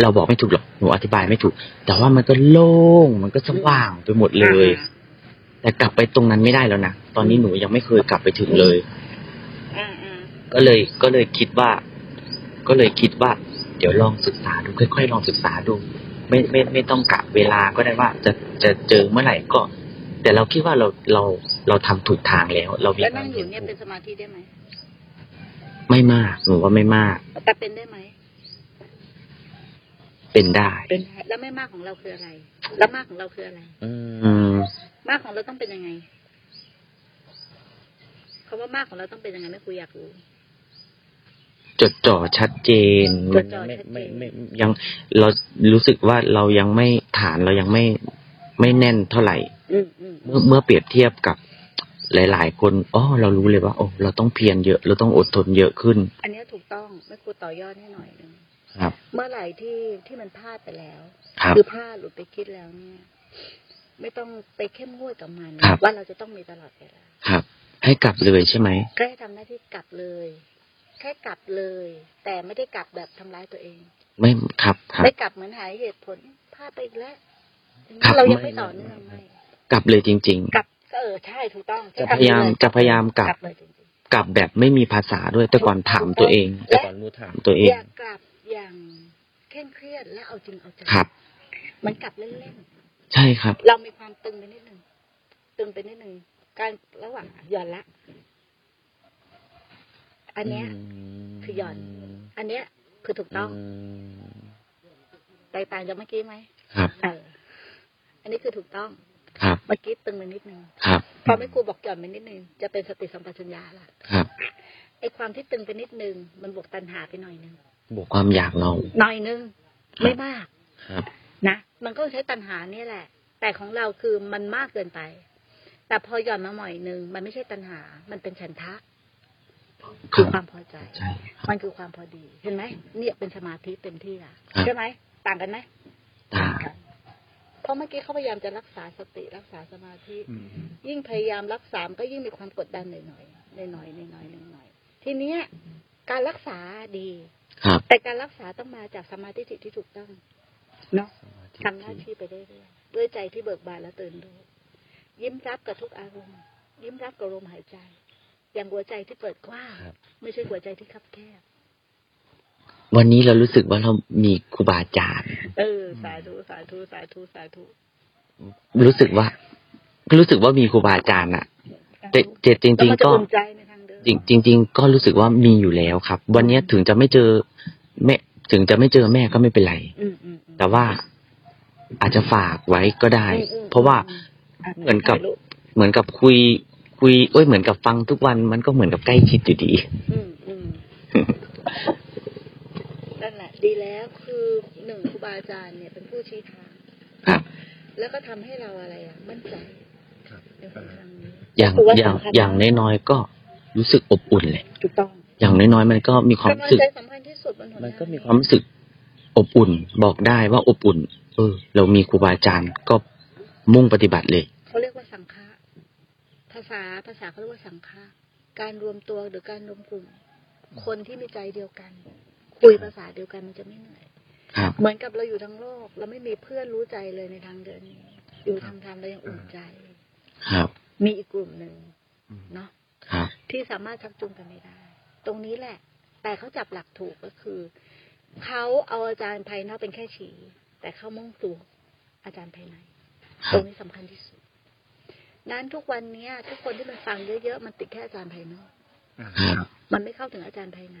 เราบอกไม่ถูกหรอกหนูอธิบายไม่ถูก แต่ว่ามันก็โล่งมันก็สว่างไปหมดเลย แต่กลับไปตรงนั้นไม่ได้แล้วนะตอนนี้หนูยังไม่เคยกลับไปถึงเลยอ่าอ่าก็เลยก็เลยคิดว่า ก็เลยคิดว่า เดี๋ยวลองศึกษาดูค่อยๆลองศึกษาดู ไม่ไม่ไม่ต้องกะเวลาก็ได้ว่า จะจะเจอเมื่อไหร่ก็ แต่เราคิดว่าเราเราเราทำถูกทางแล้ว เรามีแล้วควานั่มงอยู่เนี่ยเป็นสมาธิได้ไหมไม่มากหนูว่าไม่มาก แต่เป็นได้ไหมเป็นได้เป็นได้แล้วไม่มากของเราคืออะไร แล้วมากของเราคืออะไร อืมมากของเราต้องเป็นยังไงคำว่ามากของเราต้องเป็นยังไงไม่คุยอยากรู้จดจ่อชัดเจนจดจ่อไม่ชัดเจนไม่ไม่ยังเรารู้สึกว่าเรายังไม่ฐานเรายังไม่ไม่แน่นเท่าไหร่อืมอืม เมื่อเมื่อเปรียบเทียบกับหลาย ๆ คนอ๋อเรารู้เลยว่าโอ้เราต้องเพียรเยอะ เราต้องอดทนเยอะขึ้น อันเนี้ยถูกต้องไม่ครูต่อยอดให้หน่อยหนึงครับ เมื่อไหร่ที่ที่มันพลาดไปแล้วครับคือพลาดหรือไปคิดแล้วเนี่ย ไม่ต้องไปเข้มงวดกับมันครับว่าเราจะต้องมีตลอดเวลาครับ ให้กลับเลยใช่ไหมแค่ทำหน้าที่กลับเลย แค่กลับเลย แต่ไม่ได้กลับแบบทำร้ายตัวเอง ไม่ครับครับไม่กลับเหมือนหาเหตุผลพลาดไปอีกแล้วครับเรายังไม่ไม่ต่อเนื่องไม่ กลับเลยจริงกลับก็เออใช่ถูกต้องจะพยายามจะพยายามกลับเลยจริงๆกลับแบบไม่มีภาษาด้วยแต่ก่อนถามตัวเอง แต่ก่อนรู้ถามตัวเองอย่ากลับอย่างเคร่งเครียดและเอาจริงเอาจังครับ มันกลับเล่นใช่ครับๆเรามีความตึงไปนิดนึงตึงไปนิดนึงการระหว่างหย่อนละ อันเนี้ยคือหย่อน อันเนี้ยคือถูกต้องแตกต่างจากเมื่อกี้ไหมครับเอออันนี้คือถูกต้อง ครับเมื่อกี้ตึงไปนิดนึงครับพอไม่ครูบอกหย่อนไปนิดนึงจะเป็นสติสัมปชัญญะละครับไอ้ความที่ตึงไปนิดนึงมันบวกตัณหาไปหน่อยนึงบวกความอยากเราหน่อยนึงครับไม่มากครับนะมันก็ใช้ตัณหาเนี่ยแหละ แต่ของเราคือมันมากเกินไป แต่พอหย่อนมาหน่อยนึงมันไม่ใช่ตัณหา มันเป็นฉันทะคคือรับความพอใจใช่ครับมันคือความพอดี เห็นไหม เนี่ยเป็นสมาธิเต็มที่ละครับใช่ไหม ต่างกันไหมตา เพราะเมื่อกี้เขาพยายามจะรักษาสติรักษาสมาธิอืมยิ่งพยายามรักษามันก็ยิ่งมีความกดดันหน่อยๆหน่อยๆหน่อยๆหน่อยๆทีเนี้ยการรักษาดีครับแต่การรักษาต้องมาจากสมาธิที่ถูกต้องเนาะทำหน้าที่ไปเรื่อยๆด้วยใจที่เบิกบานและตื่นรู้ยิ้มรับกับทุกอารมณ์ ยิ้มรับกับลมหายใจ อย่างหัวใจที่เปิดกว้างครับไม่ใช่หัวใจที่คับแคบ วันนี้เรารู้สึกว่าเรามีครูบาอาจารย์เออสาธุสาธุสาธุสาธุรู้สึกว่า รู้สึกว่ามีครูบาอาจารย์อะแต่แต่จแล้วริงมันๆจะก็อุ่นใจในทางเดินจริงจริง ๆ ก็รู้สึกว่ามีอยู่แล้วครับ วันนี้ถึงจะไม่เจอแม่ถึงจะไม่เจอแม่ก็ไม่เป็นไรอืมอืมอืมแต่ว่าอาจจะฝากไว้ก็ได้อืมอืมเพราะว่าอะเหมือนกับถ่ายรูปเหมือนกับคุย คุยเอ้ยเหมือนกับฟังทุกวันมันก็เหมือนกับใกล้ชิดอยู่ดี อืมอืมนั่นแหละ ดีแล้วคือหนึ่งครูบาอาจารย์เนี่ยเป็นผู้ชี้ทางครับ แล้วก็ทำให้เราอะไรอะ มั่นใจครับในหนทางนี้อย่างถือว่าอย่างสำคัญอย่างน้อยๆก็รู้สึกอบอุ่นเลยถูกต้องอย่างน้อยๆมันก็มีความกำลัรู้งสึกใจสำคัญที่สุดบนหนทางมันก็มีความรู้สึกอบอุ่นบอกได้ว่าอบอุ่น เออ เรามีครูบาอาจารย์ก็มุ่งปฏิบัติเลยเขาเรียกว่าสังฆะถ้าาษาภาษาเขาเรียกว่าสังฆะการรวมตัวหรือการรวมกลุ่ม คนที่มีใจเดียวกัน คุยภาษาเดียวกันมันจะไม่เหนื่อยครับเหมือนกับเราอยู่ทั้งโลก เราไม่มีเพื่อนรู้ใจเลยในทางเดินนี้อยู่ทางธรรมเรายังอุ่นใจ ครับ มีอีกกลุ่มหนึ่งอืมเนาะครับที่สามารถชักจูงกันไม่ได้ ตรงนี้แหละ แต่เขาจับหลักถูกก็คือเขาเอาอาจารย์ภายนอกเป็นแค่ชี้แต่เขามุ่งสู่อาจารย์ภายในคตรรับงนี้สำคัญที่สุดนั้นทุกวันเนี้ย ทุกคนที่มันฟังเยอะๆมันติดแค่อาจารย์ภายนอกอ่าครับมันไม่เข้าถึงอาจารย์ภายใน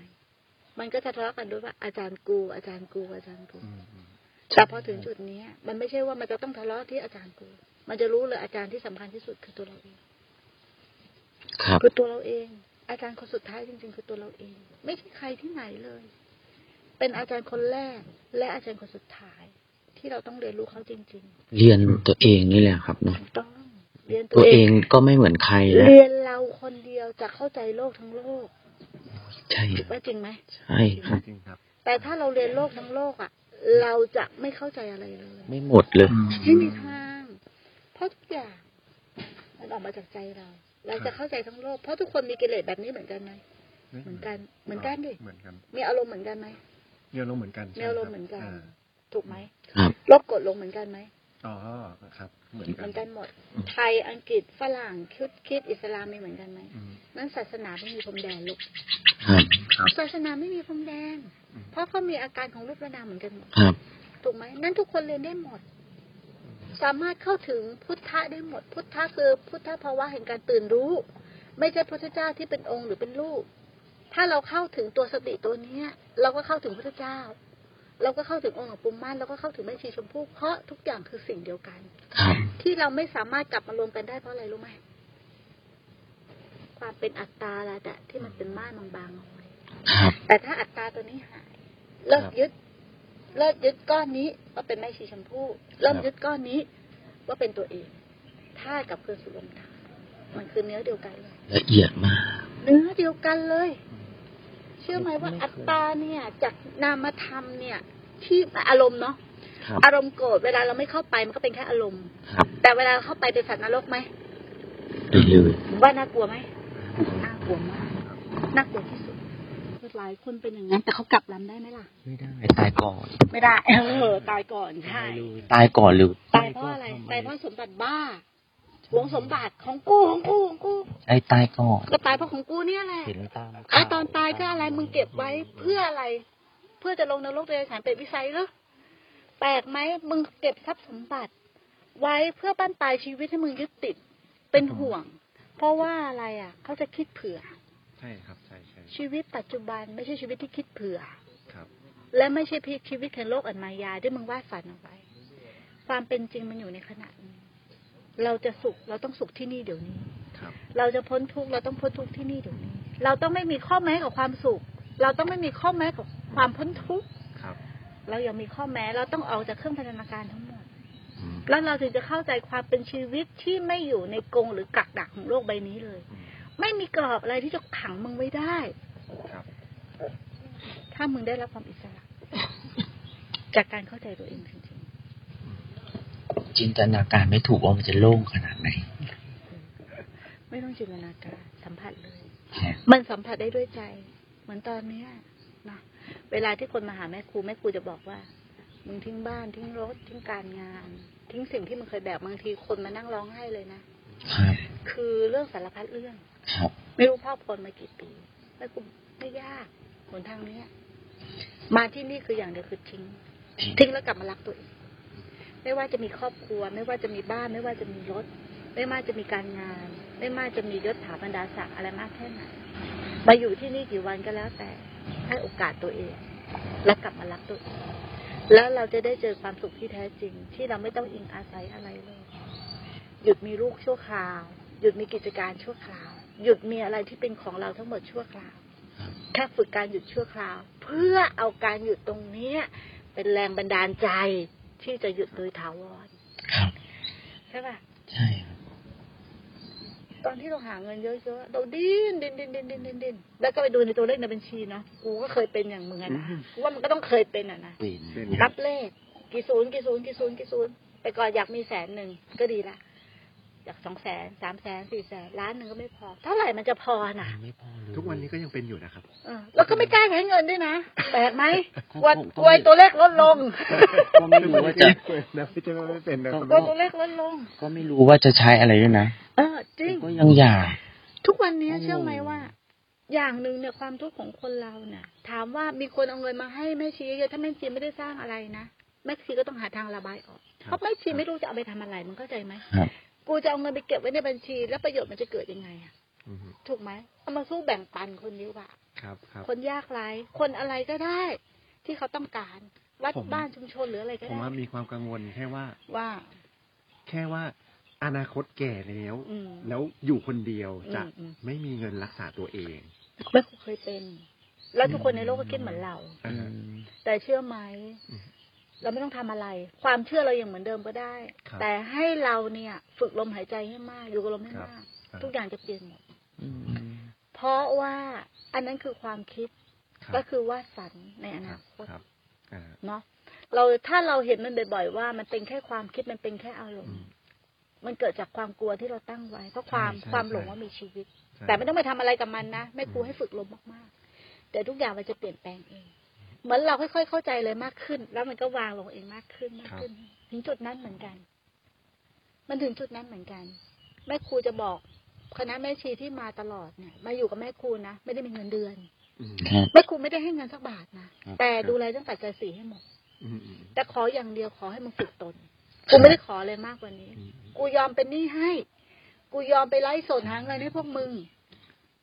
มันก็จะทะเลาะกันด้วยว่าอาจารย์กู อาจารย์กู อาจารย์กูอืมอืมแต่พอถึงจุดเนี้ยมันไม่ใช่ว่ามันจะต้องทะเลาะที่อาจารย์กู มันจะรู้เลยอาจารย์ที่สำคัญที่สุดคือตัวเราเองครับคือตัวเราเอง อาจารย์คนสุดท้ายจริง ๆ คือตัวเราเอง ไม่ใช่ใครที่ไหนเลย เป็นอาจารย์คนแรก และอาจารย์คนสุดท้าย ที่เราต้องเรียนรู้เขาจริงเรียนตัวเองนี่แหละครับๆเนาะถูกต้องเรียนตัตัววเอเองงก็ไม่เหมือนใครแล้วเรียนเราคนเดียวจะเข้าใจโลกทั้งโลก ใช่ถูกว่าจริงไหมใช่ครับจริงครับ แต่ถ้าเราเรียนโลกทั้งโลกอะ เราจะไม่เข้าใจอะไรเลย ไม่หมดเลยไม่มีทาง เพราะทุกอย่างมันออกมาจากใจเรา เราจะเข้าใจทั้งโลก เพราะทุกคนมีกิเลสแบบนี้เหมือนกันไหมเหมือนกัน เหมือนกันดิเหมือนกันมีอารมณ์เหมือนกันไหมมีอารมณ์เหมือนกันมีอารมณ์เหมือนกันาถูกไหมครับลบกดลงเหมือนกันไหม อ๋อครับ เหมือนเหกัมืนอนกันหมด ไทยอังกฤษฝรั่งคิดคิดอิสลามมีเหมือนกันไหมอืมนั่นศาสนาไม่มีพรมแดนลูกครับครับศาสนาไม่มีพรมแดนอืมเพราะเขามีอาการของรูปและนามเหมือนกันหมดครับถูกไหมนั่นทุกคนเรียนได้หมด สามารถเข้าถึงพุทธะได้หมด พุทธะคือพุทธภาวะแห่งการตื่นรู้ ไม่ใช่พุทธเจ้าที่เป็นองค์หรือเป็นรูปถ้าเราเข้าถึงตัวสติตัวเนี้ย เราก็เข้าถึงพุทธเจ้า เราก็เข้าถึงองค์หลวงปู่มั่นเราก็เข้าถึงแม่ชีชมพู่เพราะทุกอย่างคือสิ่งเดียวกันครับที่เราไม่สามารถกลับมารวมกันได้เพราะอะไรรู้ไหมความเป็นอัตตาละแต่ที่มันเป็นม่านบางๆเอาไว้ครับแต่ถ้าอัตตาตัวนี้หายเลิกครับยึด เลิกยึดก้อนนี้ว่าเป็นแม่ชีชมพู่เริ่มครับยึดก้อนนี้ ว่าเป็นตัวเองธาตุกับคืนสุลมธาตุมันคือเนื้อเดียวกันเลยละเอียดมาก เนื้อเดียวกันเลย เชื่อไหมว่าไม่เคยอัตตาเนี่ย จากนามธรรมเนี่ย ที่อารมณ์เนาะครับอารมณ์โกรธเวลาเราไม่เข้าไปมันก็เป็นแค่อารมณ์ครับแต่เวลาเข้าไปเป็นสัตว์นรกไหมได้เลยว่าน่ากลัวไหมน่ากลัวมากน่ากลัวที่สุดหลายคนเป็นอย่างนั้นแต่เขากลับลำได้ไหมล่ะ ไม่ได้ตายก่อน ไม่ได้ เออ ตายก่อนใช่ตายก่อนหรือตายเพราะอะไรตายเพราะสมบัติบ้า หวงสมบัติของกูของกูของกู ไอ้ตายก่อนก็ตายเพราะของกูเนี่ยแหละเห็นตามไอ้ตอนตายเพื่ออะไรมึงเก็บไว้เพื่ออะไร เพื่อจะลงนรกเดรัจฉานเป็นวิสัยเหรอแปลกไหมมึงเก็บทรัพย์สมบัติ ไว้เพื่อปั้นปลายชีวิตให้มึงยึดติดเป็นห่วง เพราะว่าอะไรอะ เขาจะคิดเผื่อ ใช่ครับใช่ใช่ชีวิตปัจจุบันไม่ใช่ชีวิตที่คิดเผื่อ ครับ และไม่ใช่ชีวิตแห่งโลกอันมายาที่มึงวาดฝันเอาไว้ ความเป็นจริงมันอยู่ในขณะนี้ เราจะสุขเราต้องสุขที่นี่เดี๋ยวนี้ครับเราจะพ้นทุกข์เราต้องพ้นทุกข์ที่นี่เดี๋ยวนี้ เราต้องไม่มีข้อแม้กับความสุข เราต้องไม่มีข้อแม้กับความพ้นทุกข์ครับเรายังมีข้อแม้เราต้องออกจากเครื่องพันธนาการทั้งหมดอืมแล้วเราถึงจะเข้าใจความเป็นชีวิตที่ไม่อยู่ในกรงหรือกักดักของโลกใบนี้เลยอืมไม่มีกรอบอะไรที่จะขังมึงไว้ได้ครับถ้ามึงได้รับความอิสระ จากการเข้าใจตัวเองจริง จินตนาการไม่ถูกว่ามันจะโล่งขนาดไหนๆไม่ต้องจินตนาการสัมผัสเลยครับมันสัมผัสได้ด้วยใจ เหมือนตอนเนี้ยนะเวลาที่คนมาหาแม่ครูแม่ครูจะบอกว่ามึงทิ้งบ้านทิ้งรถทิ้งการงาน ทิ้งสิ่งที่มึงเคยแบกบางทีคนมานั่งร้องไห้เลยนะครับคือเรื่องสารพัดเรื่องครับไม่รู้พ่อพลมากี่ปีแม่ครูไม่ยากหนทางเนี้ย มาที่นี่คืออย่างเดียวคือทิ้ง ทิ้งแล้วกลับมารักตัวเอง ไม่ว่าจะมีครอบครัว ไม่ว่าจะมีบ้าน ไม่ว่าจะมีรถ ไม่ว่าจะมีการงาน ไม่ว่าจะมียศถาบรรดาศักดิ์อะไรมากแค่ไหนมาอยู่ที่นี่กี่วันก็แล้วแต่ให้โอกาสตัวเอง และกลับมารักตัวเองแล้วเราจะได้เจอความสุขที่แท้จริง ที่เราไม่ต้องอิงอาศัยอะไรเลยหยุดมีลูกชั่วคราว หยุดมีกิจการชั่วคราว หยุดมีอะไรที่เป็นของเราทั้งหมดชั่วคราวแค่ฝึกการหยุดชั่วคราว เพื่อเอาการหยุดตรงเนี้ย เป็นแรงบันดาลใจ ที่จะหยุดโดยถาวรครับ ใช่ป่ะใช่ครับตอนที่เราหาเงินเยอะๆเราดิ้นดิ้นดิ้นดิ้นดิ้นดิ้นดิ้นแล้วก็ไปดูในตัวเลขในบัญชีเนาะกูก็เคยเป็นอย่างมึงอะนะกูว่ามันก็ต้องเคยเป็นอะนะเป็นเป็นรับเลขกี่ศูนย์กี่ศูนย์กี่ศูนย์กี่ศูนย์แต่ก่อนอยากมีแสนหนึ่งก็ดีละ จากสองแสนสามแสนสี่แสนล้านหนึ่งก็ไม่พอ เท่าไหร่มันจะพอน่ะ ไม่พอเลยทุกวันนี้ก็ยังเป็นอยู่นะครับเออแล้วก็ไม่กล้าใช้เงินด้วยนะแปลกไหมก็กลัวก็กลัวตัวเลขลดลง ก็ไม่รู้ว่าจะนะพี่เจ้าไม่เป็นนะครับกลัวตัวเลขลดลง ก็ไม่รู้ว่าจะใช้อะไรด้วยนะเออจริง ก็ยังอยาก ทุกวันนี้โอ้เชื่อไหมว่า อย่างหนึ่งเนี่ยความทุกข์ของคนเราเนี่ยถามว่ามีคนเอาเงินมาให้แม่ชีเยอะๆถ้าแม่ชีไม่ได้สร้างอะไรนะแม่ชีก็ต้องหาทางระบายออกครับเพราะแม่ชีไม่รู้จะเอาไปทำอะไรมันเข้าใจไหมครับ กูจะเอาเงินไปเก็บไว้ในบัญชี แล้วประโยชน์มันจะเกิดยังไงอะอืมถูกไหมเอามาสู้แบ่งปันคนดีกว่าครับครับคนยากไร้คนอะไรก็ได้ ที่เขาต้องการ วัดผมบ้านชุมชนหรืออะไรก็ผมได้ว่ามีความกังวลแค่ว่าว่า แค่ว่าอนาคตแก่แล้วอืมแล้วอยู่คนเดียวจะอืมอืมไม่มีเงินรักษาตัวเองแม่ครูเคยเป็น แล้วทุกคนในโลกก็คิดเหมือนเราอ่าแต่เชื่อไหมอืม เราไม่ต้องทำอะไร ความเชื่อเราอย่างเหมือนเดิมก็ได้ครับแต่ให้เราเนี่ย ฝึกลมหายใจให้มาก อยู่กับลมให้ครับมากครับทุกอย่างจะเปลี่ยนหมดอืมเพราะว่าอันนั้นคือความคิดครับก็คือวาดฝันในอคนารับคตครับอ่าเนาะเราถ้าเราเห็นมันบ่อยๆว่า มันเป็นแค่ความคิดมันเป็นแค่อารมอืณ์มมันเกิดจากความกลัวที่เราตั้งไว้ เพราะความใช่ใช่ความหลงใช่ว่ามีชีวิตใช่แต่ไม่ต้องไปทำอะไรกับมันนะแม่ครูอืมให้ฝึกลมมากๆแต่ทุกอย่างมันจะเปลี่ยนแปลงเอง เหมือนเราค่อยๆเข้าใจเลยมากขึ้น แล้วมันก็วางลงเองมากขึ้นมากขึ้น ถึงจุดนั้นเหมือนกัน มันถึงจุดนั้นเหมือนกัน แม่ครูจะบอกคณะแม่ชีที่มาตลอดเนี่ย มาอยู่กับแม่ครูนะไม่ได้มีเงินเดือนอืมครับแม่ครูไม่ได้ให้เงินสักบาทนะครับแต่ครับดูแลตั้งแต่ใจสีให้หมดอืมอืมแต่ขออย่างเดียวขอให้มึงฝึกตนกูไม่ได้ขออะไรมากกว่านี้อืมกูยอมเป็นหนี้ให้ กูยอมไปไล่สนหาเงินให้พวกมึง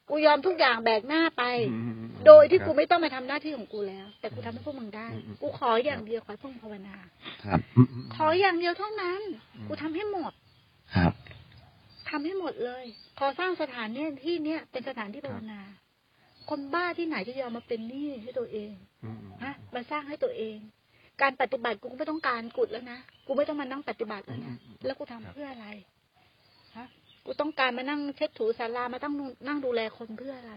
กูยอมทุกอย่างแบกหน้าไปอืมโดยที่ครับกูไม่ต้องมาทำหน้าที่ของกูแล้ว แต่กูทำให้พวกมึงได้อืมอืมกูขออย่างเดียวขอให้พวกมึงภาวนาครับอืมมขออย่างเดียวเท่านั้นอืมกูทำให้หมดครับทำให้หมดเลย ขอสร้างสถานเนี่ยที่เนี้ยเป็นสถานที่ภาวนา คนบ้าที่ไหนจะยอมมาเป็นหนี้ให้ตัวเองอืมอืมฮะมาสร้างให้ตัวเอง การปฏิบัติกูไม่ต้องการกุดแล้วนะ กูไม่ต้องมานั่งปฏิบัติแล้วนะ แล้วกูทำเพื่ออะไรฮะ กูต้องการมานั่งเช็ดถูศาลามาตั้งนั่งดูแลคนเพื่ออะไร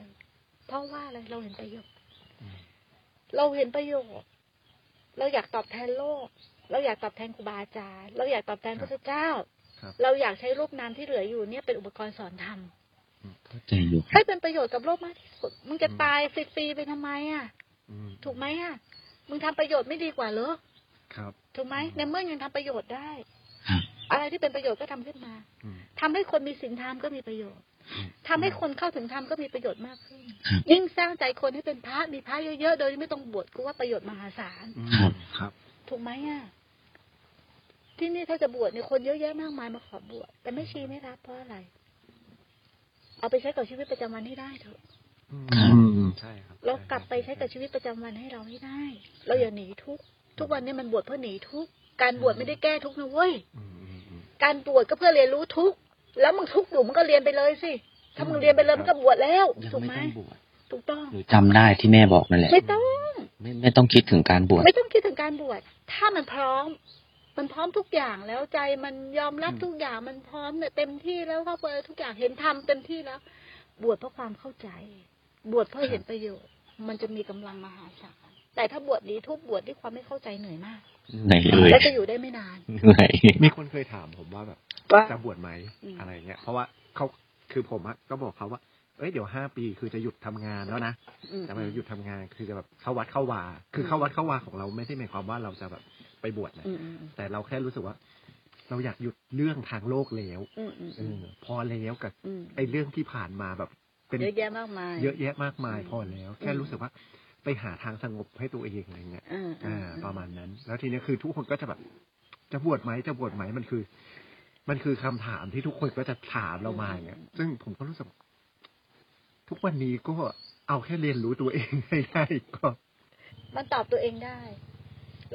เพราะว่าอะไรเราเห็นประโยชน์เราเห็นประโยชน์เราอยากตอบแทนโลก เราอยากตอบแทนครูบาอาจารย์ เราอยากตอบแทนพระเจ้าครับเราอยากใช้รูปนามที่เหลืออยู่เนี่ยเป็นอุปกรณ์สอนธรรมเข้าใจอยู่ครัให้บเป็นประโยชน์กับโลกมากที่สุด มึงจะตายฟรีๆไปทำไมอะอืมถูกไหมอะ มึงทำประโยชน์ไม่ดีกว่าเหรอครับ ถูกไหมในเมื่อยังทำประโยชน์ได้ครับ อะไรที่เป็นประโยชน์ก็ทำขึ้นมาอืมทำให้คนมีศีลธรรมก็มีประโยชน์อืมทำให้คนเข้าถึงธรรมก็มีประโยชน์มากขึ้นครับยิ่งสร้างใจคนให้เป็นพระมีพระเยอะๆ โดยที่ไม่ต้องบวชกูว่าประโยชน์มหาศาลอืมครับครับ ถูกไหมอะที่นี่ถ้าจะบวชเนี่ยคนเยอะแยะมากมายมาขอบวชแต่ไม่ชีไม่รับเพราะอะไร เอาไปใช้กับชีวิตประจำวันให้ได้เถอะอืมครับอืมใช่ครับเรากลับไปใช้กับชีวิตประจำวันให้เราให้ได้ เราอย่าหนีทุกข์ทุกวันนี้มันบวชเพื่อหนีทุกข์การบวชไม่ได้แก้ทุกข์นะเว้ยอืมอืมอืม การบวชก็เพื่อเรียนรู้ทุกข์แล้วมึงทุกข์อยู่มึงก็เรียนไปเลยสิถ้ามึงเรียนไปเลยมึงก็บวชแล้วยังถูกไม่ไหมต้องบวชถูกต้องหนูจำได้ที่แม่บอกนั่นแหละไม่ต้องไม่ไม่ต้องคิดถึงการบวชไม่ต้องคิดถึงการบวชถ้ามันพร้อม มันพร้อมทุกอย่างแล้วใจมันยอมรับทุกอย่างมันพร้อมเนี่ยเต็มที่แล้วเข้าไปทุกอย่างเห็นธรรมเต็มที่แล้ว บวชเพราะความเข้าใจ บวชเพื่อเห็นประโยชน์ มันจะมีกำลังมหาศาลแต่ถ้าบวชดีทุกบวชด้วยความไม่เข้าใจเหนื่อยมาก เหนื่อยเลยและจะอยู่ได้ไม่นานเหนื่อยมีคนเคยถามผมว่าแบบว่าจะบวชไหมอืมอะไรเงี้ยเพราะว่าเขาคือผมอะก็บอกเขาว่าเอ้ยเดี๋ยวห้าปีคือจะหยุดทำงานแล้วนะอืมจะมาหยุดทำงานคือจะแบบเข้าวัดเข้าวา คือเข้าวัดเข้าวาของเราไม่ได้หมายความว่าเราจะแบบไปบวชนะอืมอืมแต่เราแค่รู้สึกว่า เราอยากหยุดเรื่องทางโลกแล้วอืมอืมเออพอแล้วกับอืมไอ้เรื่องที่ผ่านมาแบบเป็นเยอะแยะมากมาย เยอะแยะมากมายอืมพอแล้ว แค่อืมรู้สึกว่า ไปหาทางสงบให้ตัวเองอะไรเงี้ยอ่าอ่าประมาณนั้น แล้วทีเนี้ยคือทุกคนก็จะแบบ จะบวชไหมจะบวชไหมมันคือ มันคือคำถามที่ทุกคนก็จะถามเรามาอย่างเงี้ยซึ่งผมก็รู้สึกทุกวันนี้ก็เอาแค่เรียนรู้ตัวเองให้ได้ก็ มันตอบตัวเองได้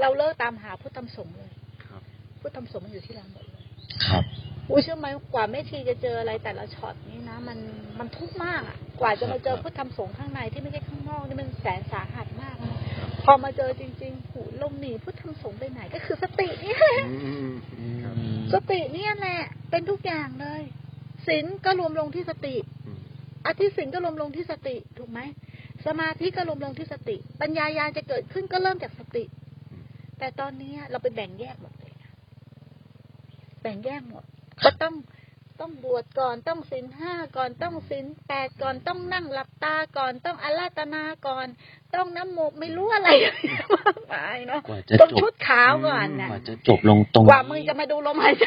เราเลิกตามหาพุทธธรรมสงฆ์เลย ครับ พุทธธรรมสงฆ์มันอยู่ที่เราหมดเลยครับอูเชื่อไหมกว่าแม่ชีจะเจออะไรแต่ละช็อตนี้นะมันมันทุกข์มากอะ กว่าจะมาเจอพุทธธรรมสงฆ์ข้างในที่ไม่ใช่ข้างนอกนี่มันแสนสาหัสมากนะพอมาเจอจริงๆหูลมหนีพุทธธรรมสงฆ์ไปไหน ก็คือสติเนี่ยแหละอืมอืมอืมครับสติเนี่ยแหละเป็นทุกอย่างเลยศีลก็รวมลงที่สติอืมอธิศีลก็รวมลงที่สติถูกไหมสมาธิก็รวมลงที่สติ ปัญญายาณจะเกิดขึ้นก็เริ่มจากสติ แต่ตอนนี้เราไปแบ่งแยกหมดเลยนะแบ่งแยกหมด ก็ต้อง ต้องบวชก่อนต้องศีลห้าก่อนต้องศีลแปดก่อนต้องนั่งหลับตาก่อนต้องอาราธนาก่อน ต้องน้ำโมไม่รู้อะไรมากมายเนาะกว่าจะต้องจบชุดขาวก่อนนะกว่าจะจบลงตรงกว่ามึงจะมาดูลมหายใจ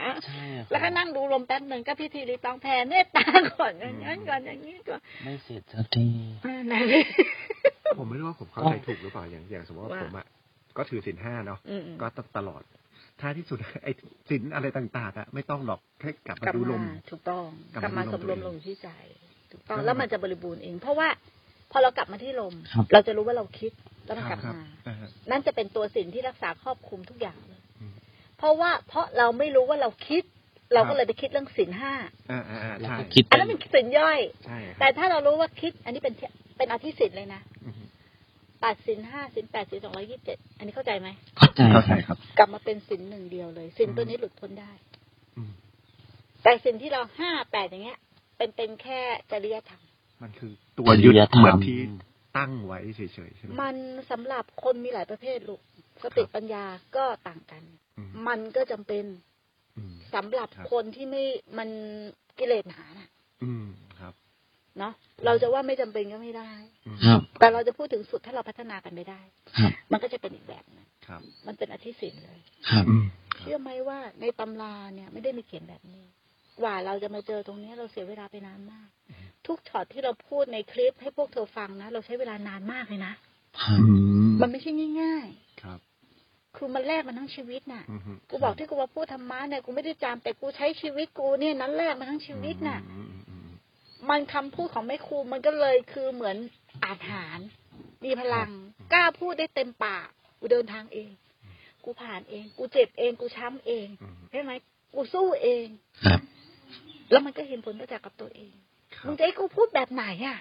นะใช่ครับแล้วก็นั่งดูลมแป๊บหนึ่งก็พิธีรีตองแผ่เมตตาก่อนอย่างนั้นก่อนอย่างนี้ก่อนไม่เสร็จสักทีนั่นแหละผมไม่รู้ว่าผมเข้าใจถูกหรือเปล่าอย่างอย่างสมมติว่าว่าผมอะก็ถือศีลห้าเนาะอืมก็ตลอด ท้ายที่สุดไอ้ศีลอะไรต่างๆอะไม่ต้องหรอกแค่กลับกมาลับดูลมามถูกต้องกลับกลับมามาดูสลมมรวมตัวเองลงที่ใจถูกต้องครับแล้วมันจะบริบูรณ์เอง เพราะว่าพอเรากลับมาที่ลมครับเราจะรู้ว่าเราคิดแล้วมันกลับครับมาอ่าฮะนั่นจะเป็นตัวสิ่งที่รักษาครอบคลุมทุกอย่างเลยอืมเพราะว่าเพราะเราไม่รู้ว่าเราคิด เราครัก็บเลยไปคิดเรื่องสินห้าอ่าอ่าอ่าแล้วใช่ก็คิดอันไปนั้นเป็นสินย่อยใช่ครับแต่ถ้าเรารู้ว่าคิด อันนี้เป็นเทเป็นอธิสินเลยนะอืม ตัดสินห้าสินแปดสินสองร้อยี่สิบเจ็ดอันนี้เข้าใจไหมเข้าใจเข้าคใจรับครับ กลับมาเป็นสินหนึ่งเดียวเลย สินอืมตัวนี้หลุดพ้นได้อืมแต่สินที่เราห้าแปดอย่างเงี้ย เป็นเป็นแค่จริยธรรมมันคือตัวยึดเหมือนที่ตั้งไว้เฉยๆใช่ไหมมันสำหรับคนมีหลายประเภทลูกสติปัญญาก็ต่างกันอืมมันก็จำเป็นอืมสำหรับครับคนที่ไม่มันกิเลสหนาน่ะอืมครับ เนาะเราจะว่าไม่จำเป็นก็ไม่ได้อืมครับแต่เราจะพูดถึงสุดถ้าเราพัฒนากันไม่ได้ครับมันก็จะเป็นอีกแบบหนึงครับ มันเป็นอธิสินเลยครับอืมเชื่อไหมว่าในตำราเนี่ยไม่ได้มีเขียนแบบนี้กว่าเราจะมาเจอตรงนี้เราเสียเวลาไปนานมาก ทุกช็อตที่เราพูดในคลิปให้พวกเธอฟังนะเราใช้เวลานานมากเลยนะครับอืมมันไม่ใช่ง่ายครับๆคือมันแลกมันทั้งชีวิตน่ะอืมกูบอกที่กูมาพูดธรรมะเนี่ยกูไม่ได้จำแต่กูใช้ชีวิตกูเนี่ยนั้นแลกมาทั้งชีวิตน่ะอื มอืมอืมมันคำพูดของแม่ครูมันก็เลยคือเหมือนอาหาร มีพลังกล้าพูดได้เต็มปากกูเดินทางเอง กูผ่านเอง กูเจ็บเอง กูช้ำเองอืมใช่ไหมกูสู้เองครับ แล้วมันก็เห็นผลประจักษ์กับตัวเองคมึรังบจะให้กูพูดแบบไหนอะ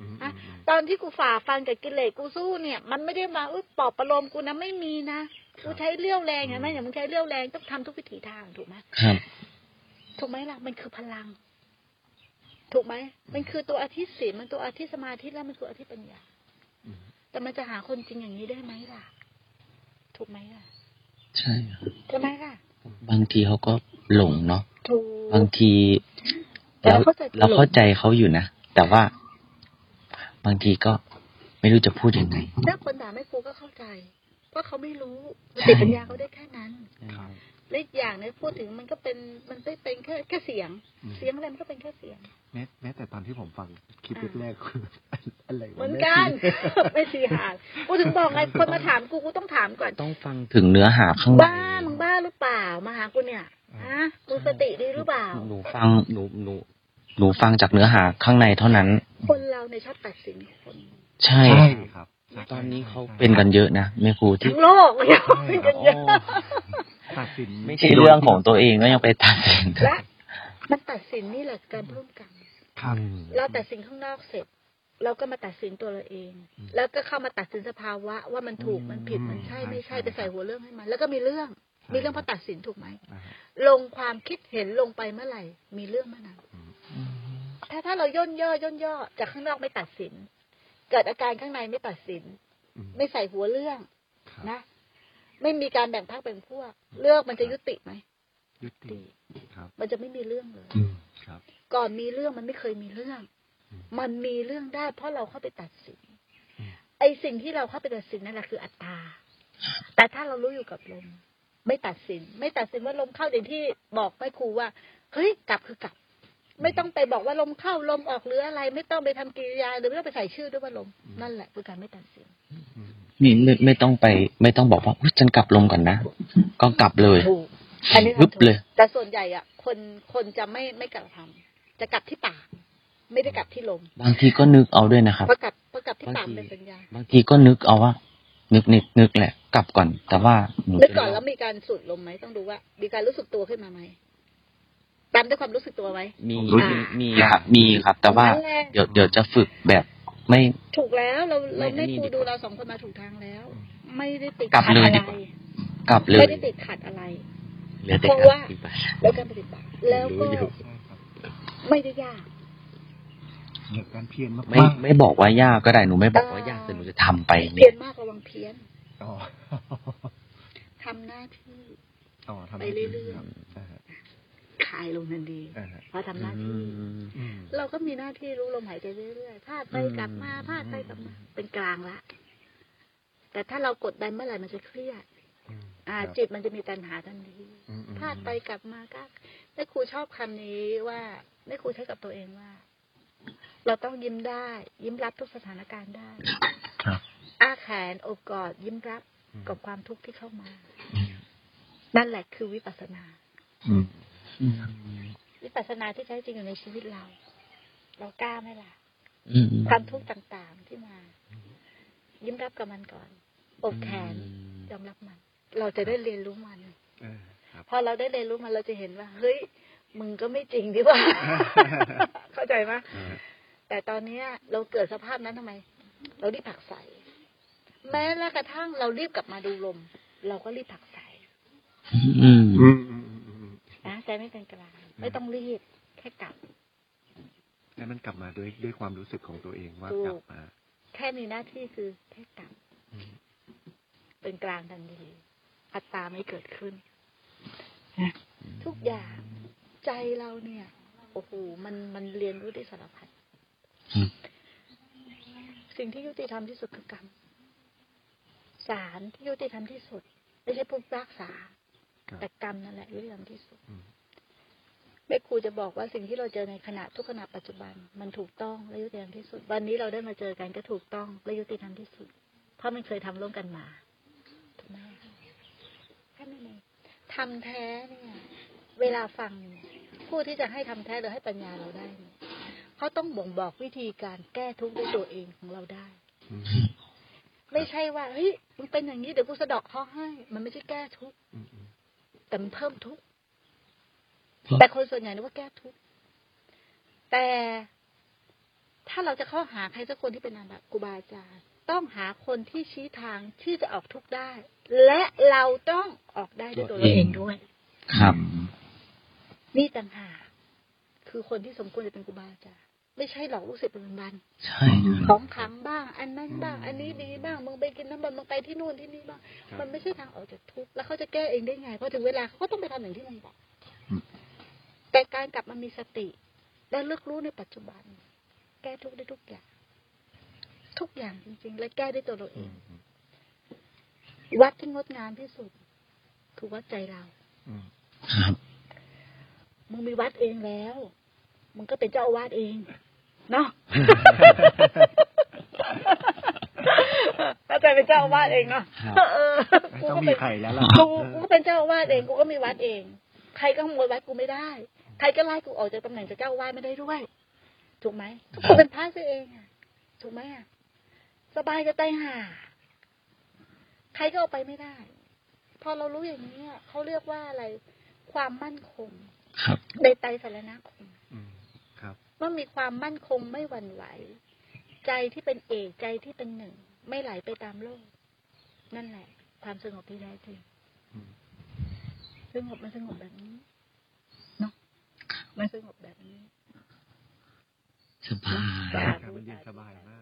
อืมอะอืมตอนที่กูฝ่าฟันกับกิเลสกูสู้เนี่ย มันไม่ได้มาอุ้ยปลอบประโลมกูนะไม่มีนะกูใช้เลี้ยวแรงไงไหมอย่างมึงใช้เลี้ยวแรงต้องทำทุกวิถีทางถูกไหมครับถูกไหมล่ะมันคือพลัง ถูกไหมมันคือตัวอาทิตย์ศีลมันตัวอาทิตย์สมาธิแล้วมันคืออาทิตย์ปัญญาอืมแต่มันจะหาคนจริงอย่างนี้ได้ไหมล่ะ ถูกไหมล่ะ ใช่ครับใช่ไหมล่ะ บางทีเขาก็หลงเนาะถูกบางทีแต่เราเราเข้าใจเราเข้าใจเขาอยู่นะ แต่ว่า บางทีก็ไม่รู้จะพูดยังไงถ้าคนด่าไม่ครูก็เข้าใจเพราะเขาไม่รู้สใช่ติปัญญาเขาได้แค่นั้นครับ และอีกอย่างเนี่ยพูดถึงมันก็เป็นมันไม่เป็นแค่แค่เสียงอืมเสียงอะไรมันก็เป็นแค่เสียงแม้แม้แต่ตอนที่ผมฟังคลิปแรกๆคืออะไรวะเหมือนกันไม่สีหางกูถึงบอกไงคนมาถามกูกูต้องถามก่อนต้องฟังถึงเนื้อหาข้างในบ้ามึงบ้าหรือเปล่ามาหากูเนี่ยฮะมึงสติดีหรือเปล่าหนูฟังหนูหนูหนูฟังจากเนื้อหาข้างในเท่านั้น คนเราเนี่ยชอบตัดสินคนใช่ใช่ครับใช่ตอนนี้เขาเป็นกันเยอะนะแม่ครูที่ทั้งโลกเลยเป็นกันเยอะ ตัดสินไม่ใช่เรื่องของตัวเองก็ยังไปตัดสินและมันตัดสินนี่แหละการร่วมกันครับเราตัดสินข้างนอกเสร็จ เราก็มาตัดสินตัวเราเอง แล้วก็เข้ามาตัดสินสภาวะ ว่ามันถูกมันผิดมันใช่ไม่ใช่ไปใส่หัวเรื่องให้มัน แล้วก็มีเรื่อง มีเรื่องเพราะตัดสินถูกไหมอ่าฮะลงความคิดเห็นลงไปเมื่อไหร่ มีเรื่องเมื่อนั้นถ้าถ้าเราย่นย่อย่นย่อจากข้างนอกไม่ตัดสิน เกิดอาการข้างในไม่ตัดสินอืมไม่ใส่หัวเรื่องครับนะ ไม่มีการแบ่งพรรคแบ่งพวกเรื่องมันจะยุติไหมยุติครับ มันจะไม่มีเรื่องเลยอืมครับ ก่อนมีเรื่องมันไม่เคยมีเรื่องอืมมันมีเรื่องได้เพราะเราเข้าไปตัดสินอืมไอสิ่งที่เราเข้าไปตัดสินนั่นแหละคืออัตตา แต่ถ้าเรารู้อยู่กับลม ไม่ตัดสิน ไม่ตัดสินว่าลมเข้าอย่างที่บอกแม่ครูว่าเฮ้ยกลับคือกลับ ไม่ต้องไปบอกว่าลมเข้าลมออกหรืออะไร ไม่ต้องไปทำกิริยาหรือไม่ต้องไปใส่ชื่อด้วยว่าลมนั่นแหละคือการไม่ตัดสินอืม นี่ไม่ไม่ต้องไป ไม่ต้องบอกว่าอุ๊ยฉันกลับลมก่อนนะ ก็กลับเลยถูกอันนี้ฮึบทำถูกเลย แต่ส่วนใหญ่อะ คนคนจะไม่ไม่กลับทำจะกลับที่ปากไม่ได้กลับที่ลม บางทีก็นึกเอาด้วยนะครับพอกลับพอกลับที่ปากบางทีเป็นสัญญาบางทีก็นึกเอาว่า นึกนึกนึกแหละ กลับก่อน แต่ว่าหนูนึกจะก่อนแล้วมีการสูดลมไหมต้องดูว่า มีการรู้สึกตัวขึ้นมาไหมตามด้วยความรู้สึกตัวไหมมีรู้สึมีกมีครับมีครับ แต่ว่านั่นแหละเดี๋ยวเดี๋ยวจะฝึกแบบ ไม่ ถูกแล้วเราเราไม่ไม่นี่ครูดีกว่าดูเราสองคนมาถูกทางแล้ว ไม่ได้ติดกลับขัดเลยอะไรดีกว่ากลับเลยไม่ได้ติดขัดอะไรเหลือแต่เพราะการว่าปฏิบัติแล้วการปฏิบัติแล้วก็รู้อยู่ใช่ครับไม่ได้ยากเหนือการเพียรมากๆไม่ไม่บอกว่ายากก็ได้หนูไม่บอกว่ายากแต่หนูจะทำไปเพีเนี่ยยนมากระวังเพี้ยนอ๋อทำหน้าที่อ๋อทำไปเรื่อยๆ ครับอ่าฮะคลายลงทันทีอ่าฮะพอทำหน้าที่อืมเราก็มีหน้าที่รู้ลมหายใจเรื่อยๆพลาดไปกลับมาพลาดไปกลับมา เป็นกลางละแต่ถ้าเรากดดันเมื่อไหร่มันจะเครียดอืมอ่าครับจิตมันจะมีตัณหาทันทีอืมอืมพลาดไปกลับมาก็แม่ครูชอบคำนี้ว่าแม่ครูใช้กับตัวเองว่า เราต้องยิ้มได้ ยิ้มรับทุกสถานการณ์ได้ครับอ้าแขนโอบกอดยิ้มรับอืมกับความทุกข์ที่เข้ามาอืมนั่นแหละคือวิปัสสนาอืม วิปัสสนาที่แท้จริงอยู่ในชีวิตเรา เรากล้าไหมล่ะอืมความทุกข์ต่างๆที่มา ยิ้มรับกับมันก่อนอบแขนยอมรับมัน เราจะได้เรียนรู้มันเออครับพอเราได้เรียนรู้มันเราจะเห็นว่า เฮ้ย มึงก็ไม่จริงดีว่า เข้าใจไหมเออแต่ตอนเนี้ย เราเกิดสภาพนั้นทำไม เรารีบผลักใสแม้และกระทั่งเรารีบกลับมาดูลม เราก็รีบผลักใสอืม ใจไม่เป็นกลางไม่ต้องรีบแค่กลับแล้วมันกลับมาด้วยด้วยความรู้สึกของตัวเองว่าถูกกลับมา แค่มีหน้าที่คือแค่กลับอืมเป็นกลางทันทีอัตตาไม่เกิดขึ้นนะทุกอย่างใจเราเนี่ย โอ้โหมันมันเรียนรู้ได้สารพัดอืมสิ่งที่ยุติธรรมที่สุดคือกรรมศาลที่ยุติธรรมที่สุด ไม่ใช่ผู้พิพากษาครับ แต่กรรมนั่นแหละยุติธรรมที่สุดอืมแม่ครูจะบอกว่าสิ่งที่เราเจอในขณะทุกขณะปัจจุบัน มันถูกต้องและยุติธรรมที่สุด วันนี้เราได้มาเจอกันก็ถูกต้องและยุติธรรมที่สุด เพราะมันเคยทำร่วมกันมาถูกไหมแค่นั้นเองทำแท้เนี่ย เวลาฟังเนี่ยผู้ที่จะให้ทำแท้หรือให้ปัญญาเราได้เนี่ยเขาต้องบ่งบอกวิธีการแก้ทุกข์ด้วยตัวเองของเราได้อืมไม่ใช่ว่าเฮ้ยมันเป็นอย่างนี้เดี๋ยวกูสะเดอกเขาให้ มันไม่ใช่แก้ทุกข์อืมอืม แต่มันเพิ่มทุกข์ครับแต่คนส่วนใหญ่นึกว่าแก้ทุกข์แต่ถ้าเราจะเข้าหาใครสักคนที่เป็นอาบัติครูบาอาจารย์ต้องหาคนที่ชี้ทางที่จะออกทุกข์ได้ และเราต้องออกได้ด้วยตัวเราเองด้วย ครับ นี่ต่างหากคือคนที่สมควรจะเป็นครูบาอาจารย์ ไม่ใช่หลอกลูกศิษย์เป็นบันใช่ครับของขังบ้าง อันนั้นบ้าง อันนี้ดีบ้างมึงไปกินน้ำมันมึงไปที่นู่นที่นี่บ้างครับมันไม่ใช่ทางออกจากทุกข์แล้วเขาจะแก้เองได้ไงเพราะถึงเวลาเขาก็ต้องไปทำอย่างที่มันบอกอืมแต่การกลับมามีสติ และเลือกรู้ในปัจจุบัน แก้ทุกข์ได้ทุกอย่าง ทุกอย่างจริง ๆ และแก้ด้วยตัวเราเออืงมอืมวัดที่งดงามที่สุดคือวัดใจเราอืมครับมึงมีวัดเองแล้ว มึงก็เป็นเจ้าอาวาสเองเนาะเข้าใจเป็นเจ้าอาวาสเองเนาะครับเออไม่กูต้องก็มีเป็นใครแล้วล่ะกูกูก็เป็นเจ้าอาวาสเองกูก็มีวัดเอง ใครก็ขโมยวัดกูไม่ได้ ใครก็ไล่กูออกจากตำแหน่งจากเจ้าอาวาสไม่ได้ด้วย ถูกไหมทุกคนเป็นพระซะเองอะถูกไหมอะสบายจะตายห่าใครก็เอาไปไม่ได้ พอเรารู้อย่างนี้อะเขาเรียกว่าอะไร ความมั่นคงครับในไตรสารณคมอืมครับ ว่ามีความมั่นคงไม่หวั่นไหว ใจที่เป็นเอกใจที่เป็นหนึ่ง ไม่ไหลไปตามโลก นั่นแหละ ความสงบที่แท้จริงอืมสงบมันสงบแบบนี้เนาะมันสงบแบบนี้ สบายสาครับธุมันเย็นสบายมากเลย